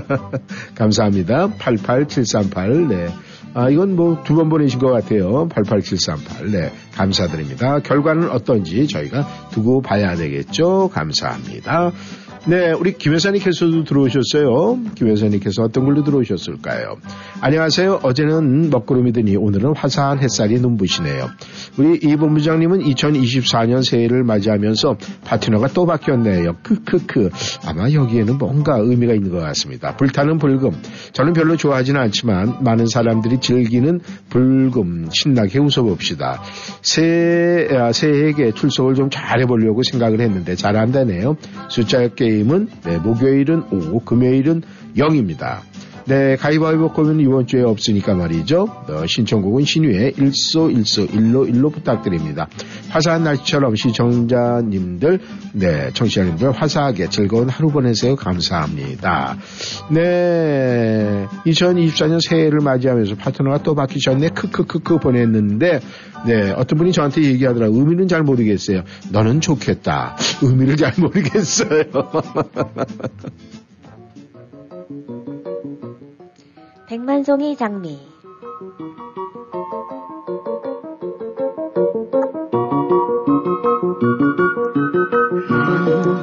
감사합니다. 88738, 네. 아, 이건 뭐 두 번 보내신 것 같아요. 88738. 네. 감사드립니다. 결과는 어떤지 저희가 두고 봐야 되겠죠. 감사합니다. 네, 우리 김 여사님께서도 들어오셨어요. 김 여사님께서 어떤 걸로 들어오셨을까요? 안녕하세요. 어제는 먹구름이더니 오늘은 화사한 햇살이 눈부시네요. 우리 이 본부장님은 2024년 새해를 맞이하면서 파트너가 또 바뀌었네요. 크크크. 아마 여기에는 뭔가 의미가 있는 것 같습니다. 불타는 불금. 저는 별로 좋아하지는 않지만 많은 사람들이 즐기는 불금 신나게 웃어봅시다. 새, 아, 새해에게 출석을 좀 잘해보려고 생각을 했는데 잘 안 되네요. 숫자 게임 은 네, 목요일은 5, 금요일은 0입니다. 네, 가위바위보 거면 이번 주에 없으니까 말이죠. 어, 신청곡은 신유의 일소 일소 일로 일로 부탁드립니다. 화사한 날씨처럼 시청자님들, 네, 청취자님들 화사하게 즐거운 하루 보내세요. 감사합니다. 네, 2024년 새해를 맞이하면서 파트너가 또 바뀌셨네. 크크크크 보냈는데, 네, 어떤 분이 저한테 얘기하더라. 의미는 잘 모르겠어요. 너는 좋겠다. 의미를 잘 모르겠어요. 백만송이 장미.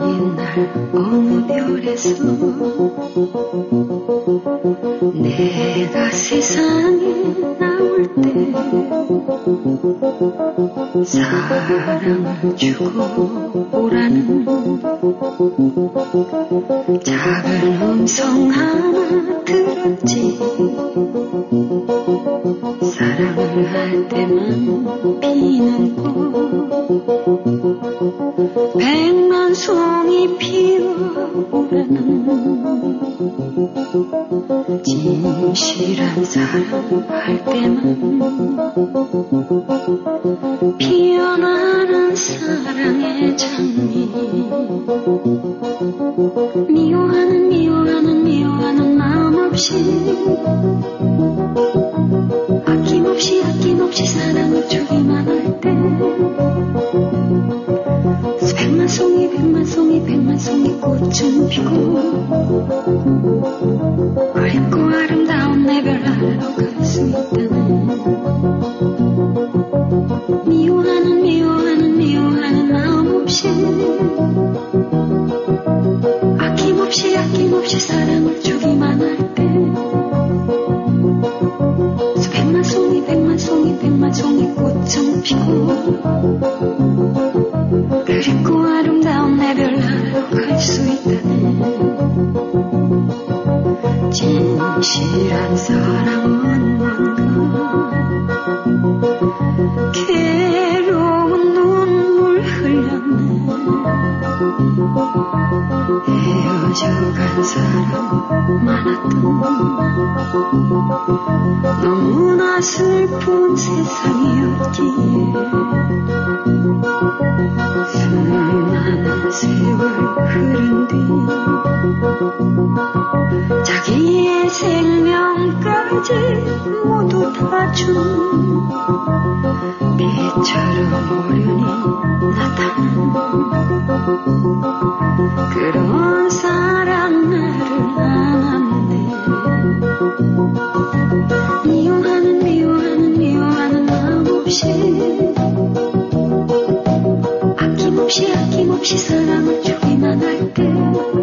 옛날 어느 별에서 내가 세상에 나올 때 사랑을 주고 오라는 작은 음성 하나 들었지 사랑을 할 때만 피는 꽃 백만 송이 피어오르는 진실한 사랑 할 때만 피어나는 사랑의 장미. 미워하는 미워하는 미워하는 마음 없이 아낌없이 아낌없이 사랑을 주기만 할때. 백만 송이 백만 송이 백만 송이 꽃은 피고 그립고 아름다운 내 별나라로 갈 수 있다네 미워하는 미워하는 미워하는 마음 없이 아낌없이 아낌없이 사랑을 주기만 할때 꽃은 피고 그립고 아름다운 내 별나라로 갈 수 있다네. 진실한 사랑은 뭔가 괴로운 눈물 흘렸네 헤어져간 사람 많았던 너무나 슬픈 세상이었기에. 수많은 세월 흐른 뒤 자기의 생명까지 모두 바준 빛처럼 어련히 나타난 그런 사랑 아낌없이 아낌없이 사랑을 주기만 할때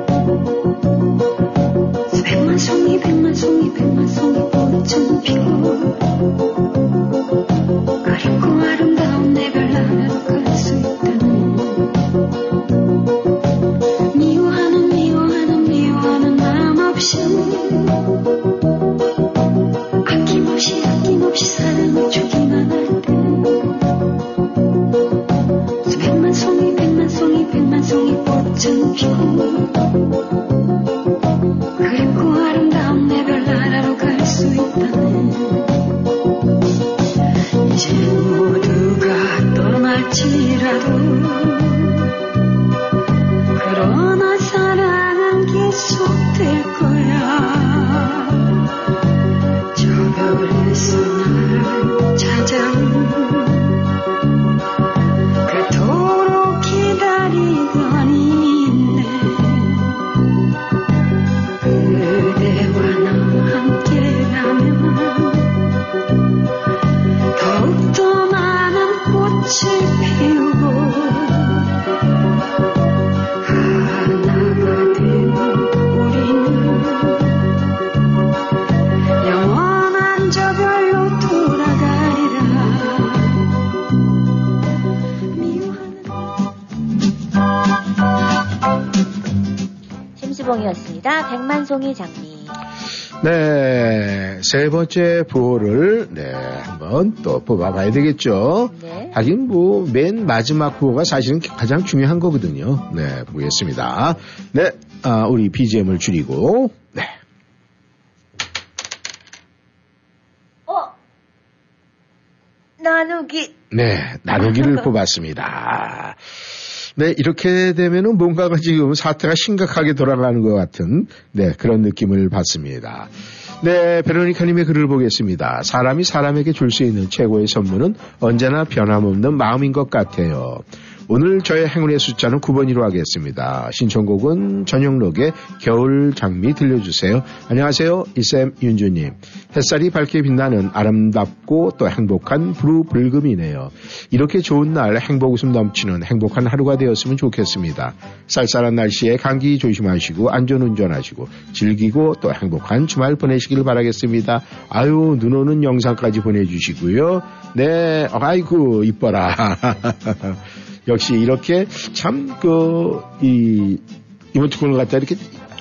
세 번째 부호를 네 한번 또 뽑아봐야 되겠죠. 네. 하긴 뭐 맨 마지막 부호가 사실은 가장 중요한 거거든요. 네, 보겠습니다. 네, 아, 우리 BGM을 줄이고 네. 어? 나누기. 네, 나누기를 뽑았습니다. 네, 이렇게 되면은 뭔가가 지금 사태가 심각하게 돌아가는 것 같은, 네, 그런 느낌을 받습니다. 네, 베로니카님의 글을 보겠습니다. 사람이 사람에게 줄 수 있는 최고의 선물은 언제나 변함없는 마음인 것 같아요. 오늘 저의 행운의 숫자는 9번으로 하겠습니다. 신청곡은 전영록의 겨울 장미 들려주세요. 안녕하세요. 이쌤 윤주님. 햇살이 밝게 빛나는 아름답고 또 행복한 부루 불금이네요. 이렇게 좋은 날 행복 웃음 넘치는 행복한 하루가 되었으면 좋겠습니다. 쌀쌀한 날씨에 감기 조심하시고 안전운전하시고 즐기고 또 행복한 주말 보내시길 바라겠습니다. 아유 눈 오는 영상까지 보내주시고요. 네, 아이고 이뻐라. 역시 이렇게 참 그 이 이모티콘을 갖다 이렇게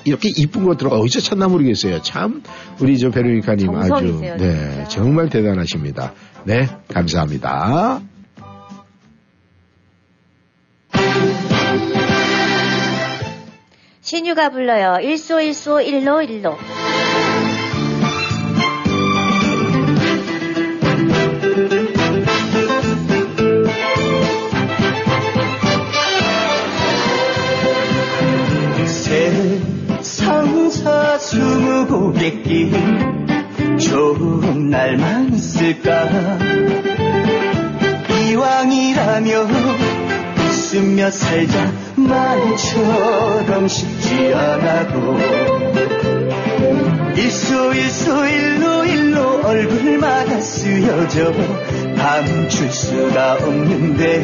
이렇게 이쁜 것들을 어디서 찾나 모르겠어요. 참 우리 저 베로니카님 아주 네 진짜. 정말 대단하십니다. 네 감사합니다. 신유가 불러요. 일소 일소 일로 일로. 고객길 좋은 날만 있을까? 이왕이라면 웃으며 살자. 말처럼 쉽지 않아도. 일소 일소 일로 일로 얼굴마다 쓰여져 감출 수가 없는데.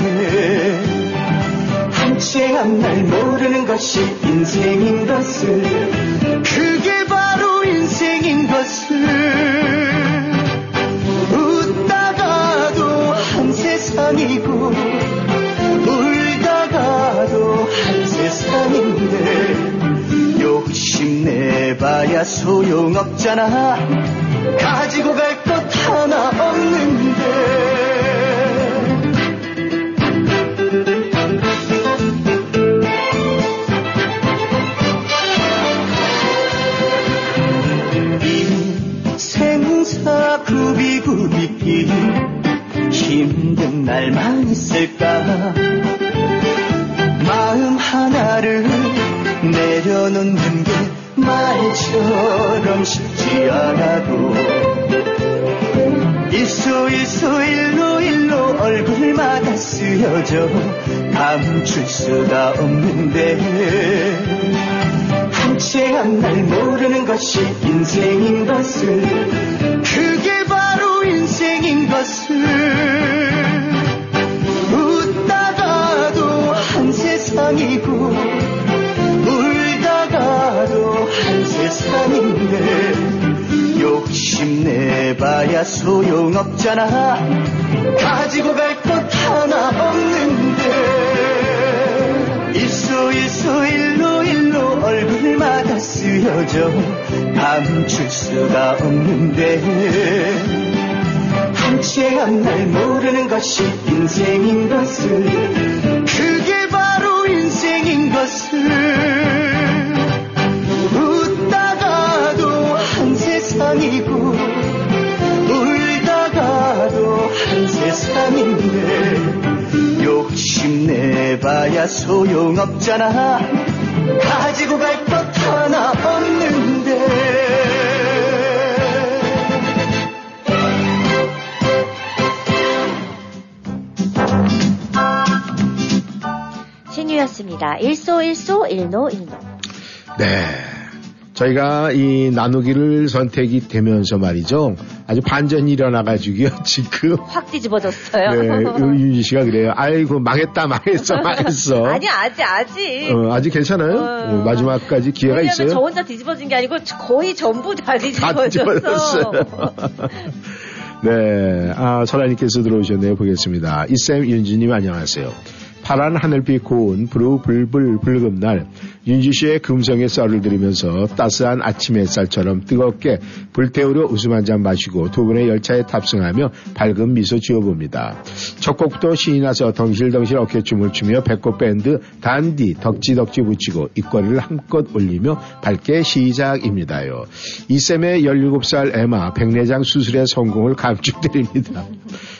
한채 앞날 모르는 것이 인생인 것을. 그 한 세상인데 욕심내봐야 소용없잖아. 가지고 갈 것 하나 없는 내려놓는 게 말처럼 쉽지 않아도 일소 일소 일로 일로 얼굴마다 쓰여져 감출 수가 없는데 한채 앞날 모르는 것이 인생인 것을 그게 바로 인생인 것을 웃다가도 한 세상이고 세상인데 욕심내봐야 소용없잖아. 가지고 갈 것 하나 없는데 일소 일소 일로 일로 얼굴마다 쓰여져 감출 수가 없는데 한채 앞날 모르는 것이 인생인 것을 돼야 소용없잖아 가지고 갈 것 하나 없는데 신유였습니다. 일소일소 일노일노. 네. 저희가 이 나누기를 선택이 되면서 말이죠. 아주 반전이 일어나가지고요. 지금. 확 뒤집어졌어요. 네. 윤지 씨가 그래요. 아이고, 망했다, 망했어, 망했어. 아니 아직 아직. 어, 아직 괜찮아요? 어. 어, 마지막까지 기회가 왜냐면 있어요. 저 혼자 뒤집어진 게 아니고 거의 전부 다다 뒤집어졌어. 뒤집어졌어요. 네. 아, 설아님께서 들어오셨네요. 보겠습니다. 이쌤 윤지님 안녕하세요. 파란 하늘빛 고운 브루 불불 붉은 날 윤지 씨의 금성의 썰을 들으면서 따스한 아침 햇살처럼 뜨겁게 불태우려 웃음 한 잔 마시고 두 분의 열차에 탑승하며 밝은 미소 지어봅니다. 첫 곡부터 신이 나서 덩실덩실 어깨춤을 추며 배꼽 밴드 단디 덕지덕지 붙이고 입꼬리를 한껏 올리며 밝게 시작입니다요. 이쌤의 17살 에마 백내장 수술의 성공을 감축드립니다.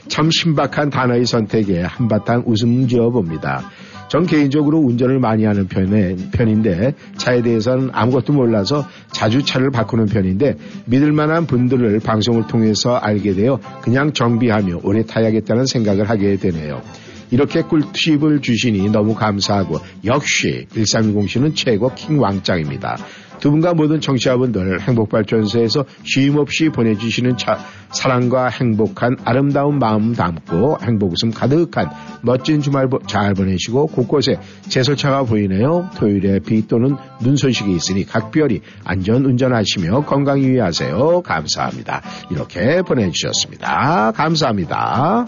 참 신박한 단어의 선택에 한바탕 웃음 지어봅니다. 전 개인적으로 운전을 많이 하는 편에, 편인데 차에 대해서는 아무것도 몰라서 자주 차를 바꾸는 편인데 믿을 만한 분들을 방송을 통해서 알게 되어 그냥 정비하며 오래 타야겠다는 생각을 하게 되네요. 이렇게 꿀팁을 주시니 너무 감사하고 역시 1310씨는 최고 킹 왕짱입니다. 두 분과 모든 청취자분들 행복발전소에서 쉼없이 보내주시는 차- 사랑과 행복한 아름다운 마음 담고 행복 웃음 가득한 멋진 주말 보- 잘 보내시고 곳곳에 제설차가 보이네요. 토요일에 비 또는 눈 소식이 있으니 각별히 안전 운전하시며 건강 유의하세요. 감사합니다. 이렇게 보내주셨습니다. 감사합니다.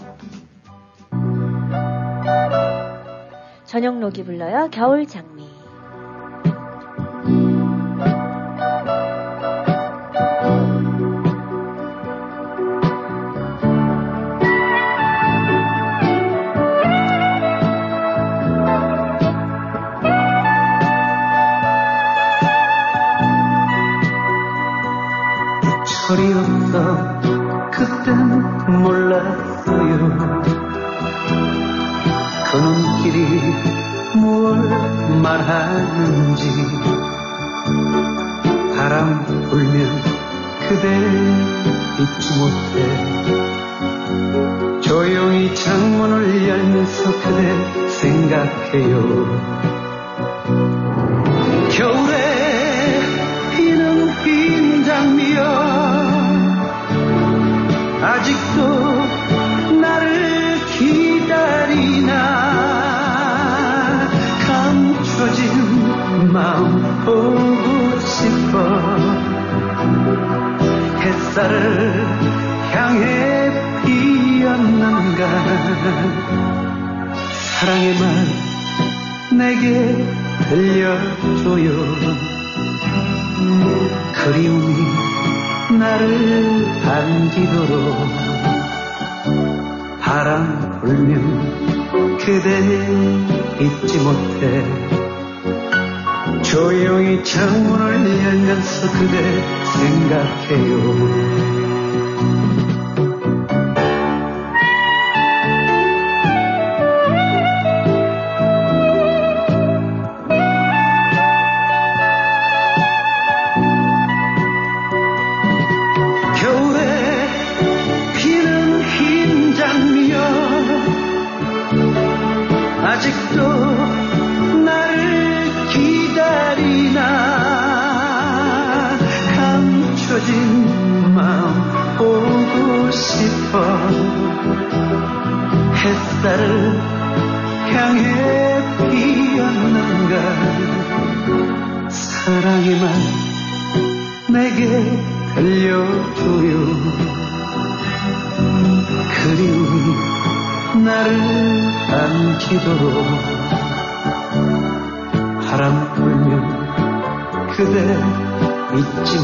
전영록이 불러요. 겨울 장미. 없어 그땐 몰랐어요. 그 눈길이 무얼 말하는지 바람 불면 그대 잊지 못해. 조용히 창문을 열면서 그대 생각해요. 겨울에 아직도 나를 기다리나 감춰진 마음 보고 싶어. 햇살을 향해 피었는가? 사랑의 말 내게 들려줘요. 그리움이 나를 반기도록 바람 불면 그대 잊지 못해. 조용히 창문을 열면서 그대 생각해요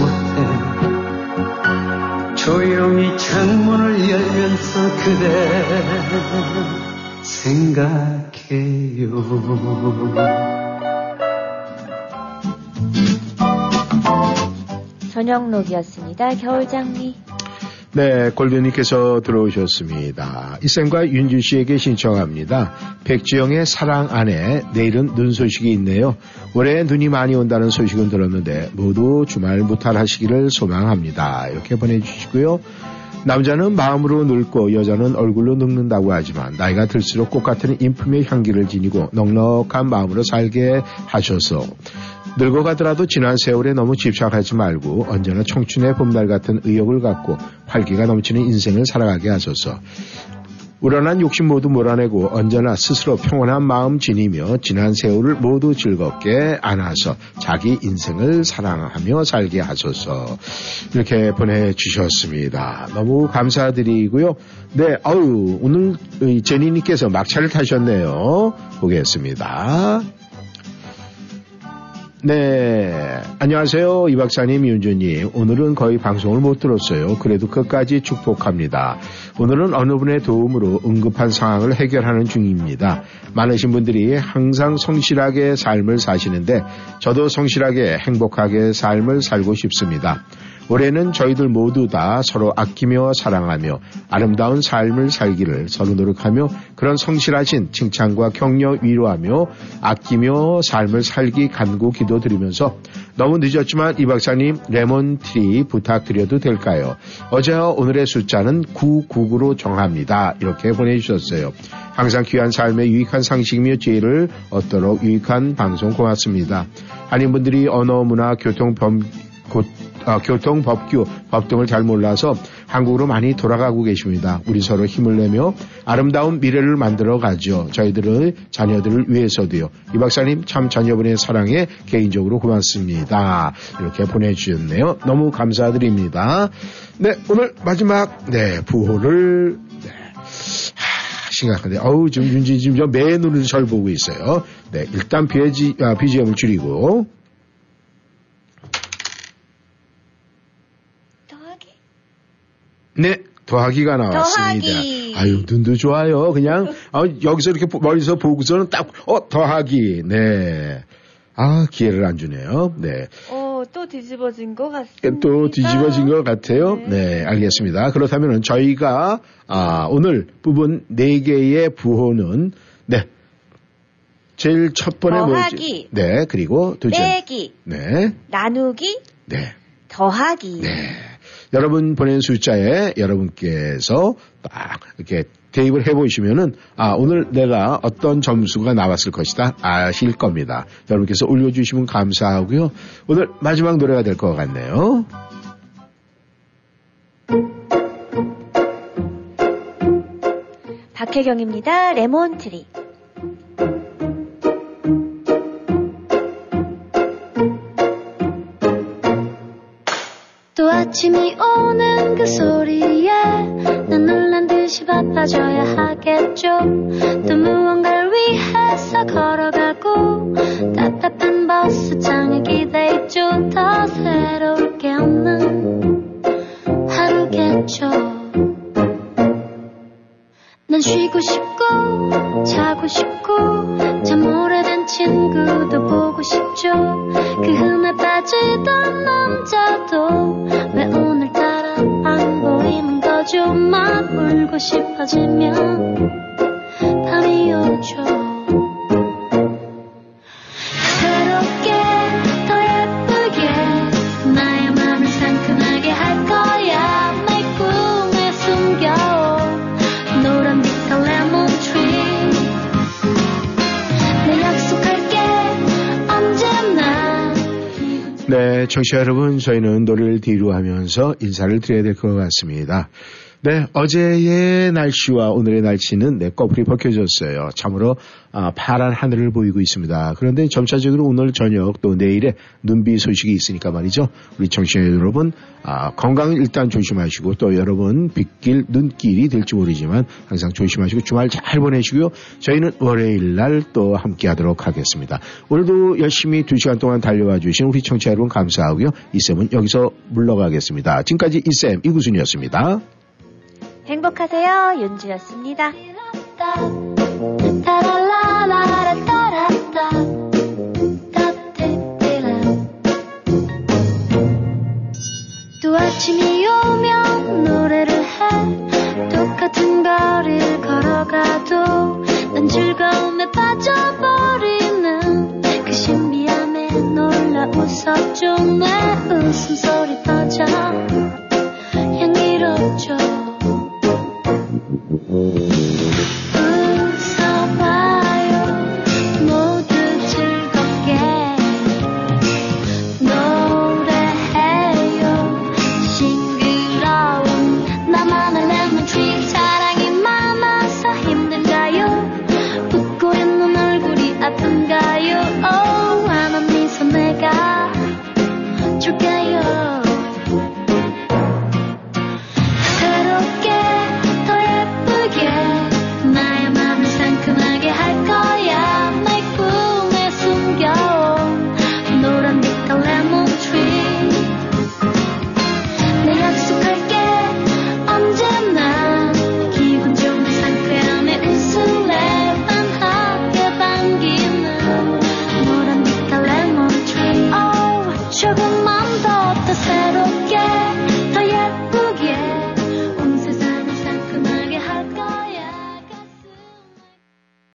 못해 조용히 창문을 열면서 그대 생각해요 전영록이었습니다. 겨울 장미. 네, 골드님께서 들어오셨습니다. 이쌤과 윤주 씨에게 신청합니다. 백지영의 사랑 안에 내일은 눈 소식이 있네요. 올해 눈이 많이 온다는 소식은 들었는데 모두 주말 무탈하시기를 소망합니다. 이렇게 보내주시고요. 남자는 마음으로 늙고 여자는 얼굴로 늙는다고 하지만 나이가 들수록 꽃 같은 인품의 향기를 지니고 넉넉한 마음으로 살게 하셔서 늙어가더라도 지난 세월에 너무 집착하지 말고 언제나 청춘의 봄날 같은 의욕을 갖고 활기가 넘치는 인생을 살아가게 하소서. 우러난 욕심 모두 몰아내고 언제나 스스로 평온한 마음 지니며 지난 세월을 모두 즐겁게 안아서 자기 인생을 사랑하며 살게 하소서. 이렇게 보내주셨습니다. 너무 감사드리고요. 네, 아유, 오늘 이 제니님께서 막차를 타셨네요. 보겠습니다. 네. 안녕하세요. 이 박사님, 윤주님. 오늘은 거의 방송을 못 들었어요. 그래도 끝까지 축복합니다. 오늘은 어느 분의 도움으로 응급한 상황을 해결하는 중입니다. 많으신 분들이 항상 성실하게 삶을 사시는데 저도 성실하게 행복하게 삶을 살고 싶습니다. 올해는 저희들 모두 다 서로 아끼며 사랑하며 아름다운 삶을 살기를 서로 노력하며 그런 성실하신 칭찬과 격려 위로하며 아끼며 삶을 살기 간구 기도드리면서 너무 늦었지만 이 박사님 레몬트리 부탁드려도 될까요? 어제와 오늘의 숫자는 999로 정합니다. 이렇게 보내주셨어요. 항상 귀한 삶에 유익한 상식이며 지혜를 얻도록 유익한 방송 고맙습니다. 한인분들이 언어, 문화, 교통, 범, 곧, 아, 교통, 법규, 법 등을 잘 몰라서 한국으로 많이 돌아가고 계십니다. 우리 서로 힘을 내며 아름다운 미래를 만들어 가죠. 저희들의 자녀들을 위해서도요. 이 박사님 참 자녀분의 사랑에 개인적으로 고맙습니다. 이렇게 보내주셨네요. 너무 감사드립니다. 네, 오늘 마지막, 네, 부호를, 네. 하, 심각한데, 어우, 지금 윤지 지금 저 맨눈으로 절 보고 있어요. 네, 일단 BG, 아, BGM을 줄이고, 더하기? 네, 더하기가 나왔습니다. 더하기. 아유, 눈도 좋아요. 그냥, 아, 여기서 이렇게 보- 멀리서 보고서는 딱, 어, 더하기. 네. 아, 기회를 안 주네요. 네. 어, 또 뒤집어진 것 같습니다. 또 뒤집어진 것 같아요. 네, 알겠습니다. 그렇다면 저희가, 아, 오늘 부분 4개의 부호는, 네. 제일 첫 번에 더하기. 뭐지? 네, 그리고 두째. 빼기, 네, 나누기, 네. 더하기. 여러분 보낸 숫자에 여러분께서 딱 이렇게 대입을 해보시면은 아 오늘 내가 어떤 점수가 나왔을 것이다 아실 겁니다. 여러분께서 올려주시면 감사하고요. 오늘 마지막 노래가 될 것 같네요. 박혜경입니다. 레몬트리. 아침이 오는 그 소리에 난 놀란 듯이 바빠져야 하겠죠. 또 무언가를 위해서 걸어가고 청취자 여러분, 저희는 노래를 뒤로 하면서 인사를 드려야 될 것 같습니다. 네, 어제의 날씨와 오늘의 날씨는 네, 꺼풀이 벗겨졌어요. 참으로 아, 파란 하늘을 보이고 있습니다. 그런데 점차적으로 오늘 저녁 또 내일에 눈비 소식이 있으니까 말이죠. 우리 청취자 여러분, 아, 건강 일단 조심하시고 또 여러분 빗길, 눈길이 될지 모르지만 항상 조심하시고 주말 잘 보내시고요. 저희는 월요일 날 또 함께 하도록 하겠습니다. 오늘도 열심히 두 시간 동안 달려와 주신 우리 청취자 여러분 감사하고요. 이쌤은 여기서 물러가겠습니다. 지금까지 이쌤 이구순이었습니다. 행복하세요. 윤주였습니다. 또 아침이 오면 노래를 해 똑같은 거리를 걸어가도 난 즐거움에 빠져버리는 그 신비함에 놀라 웃어줘 내 웃음소리 퍼져 향기롭죠 Thank you.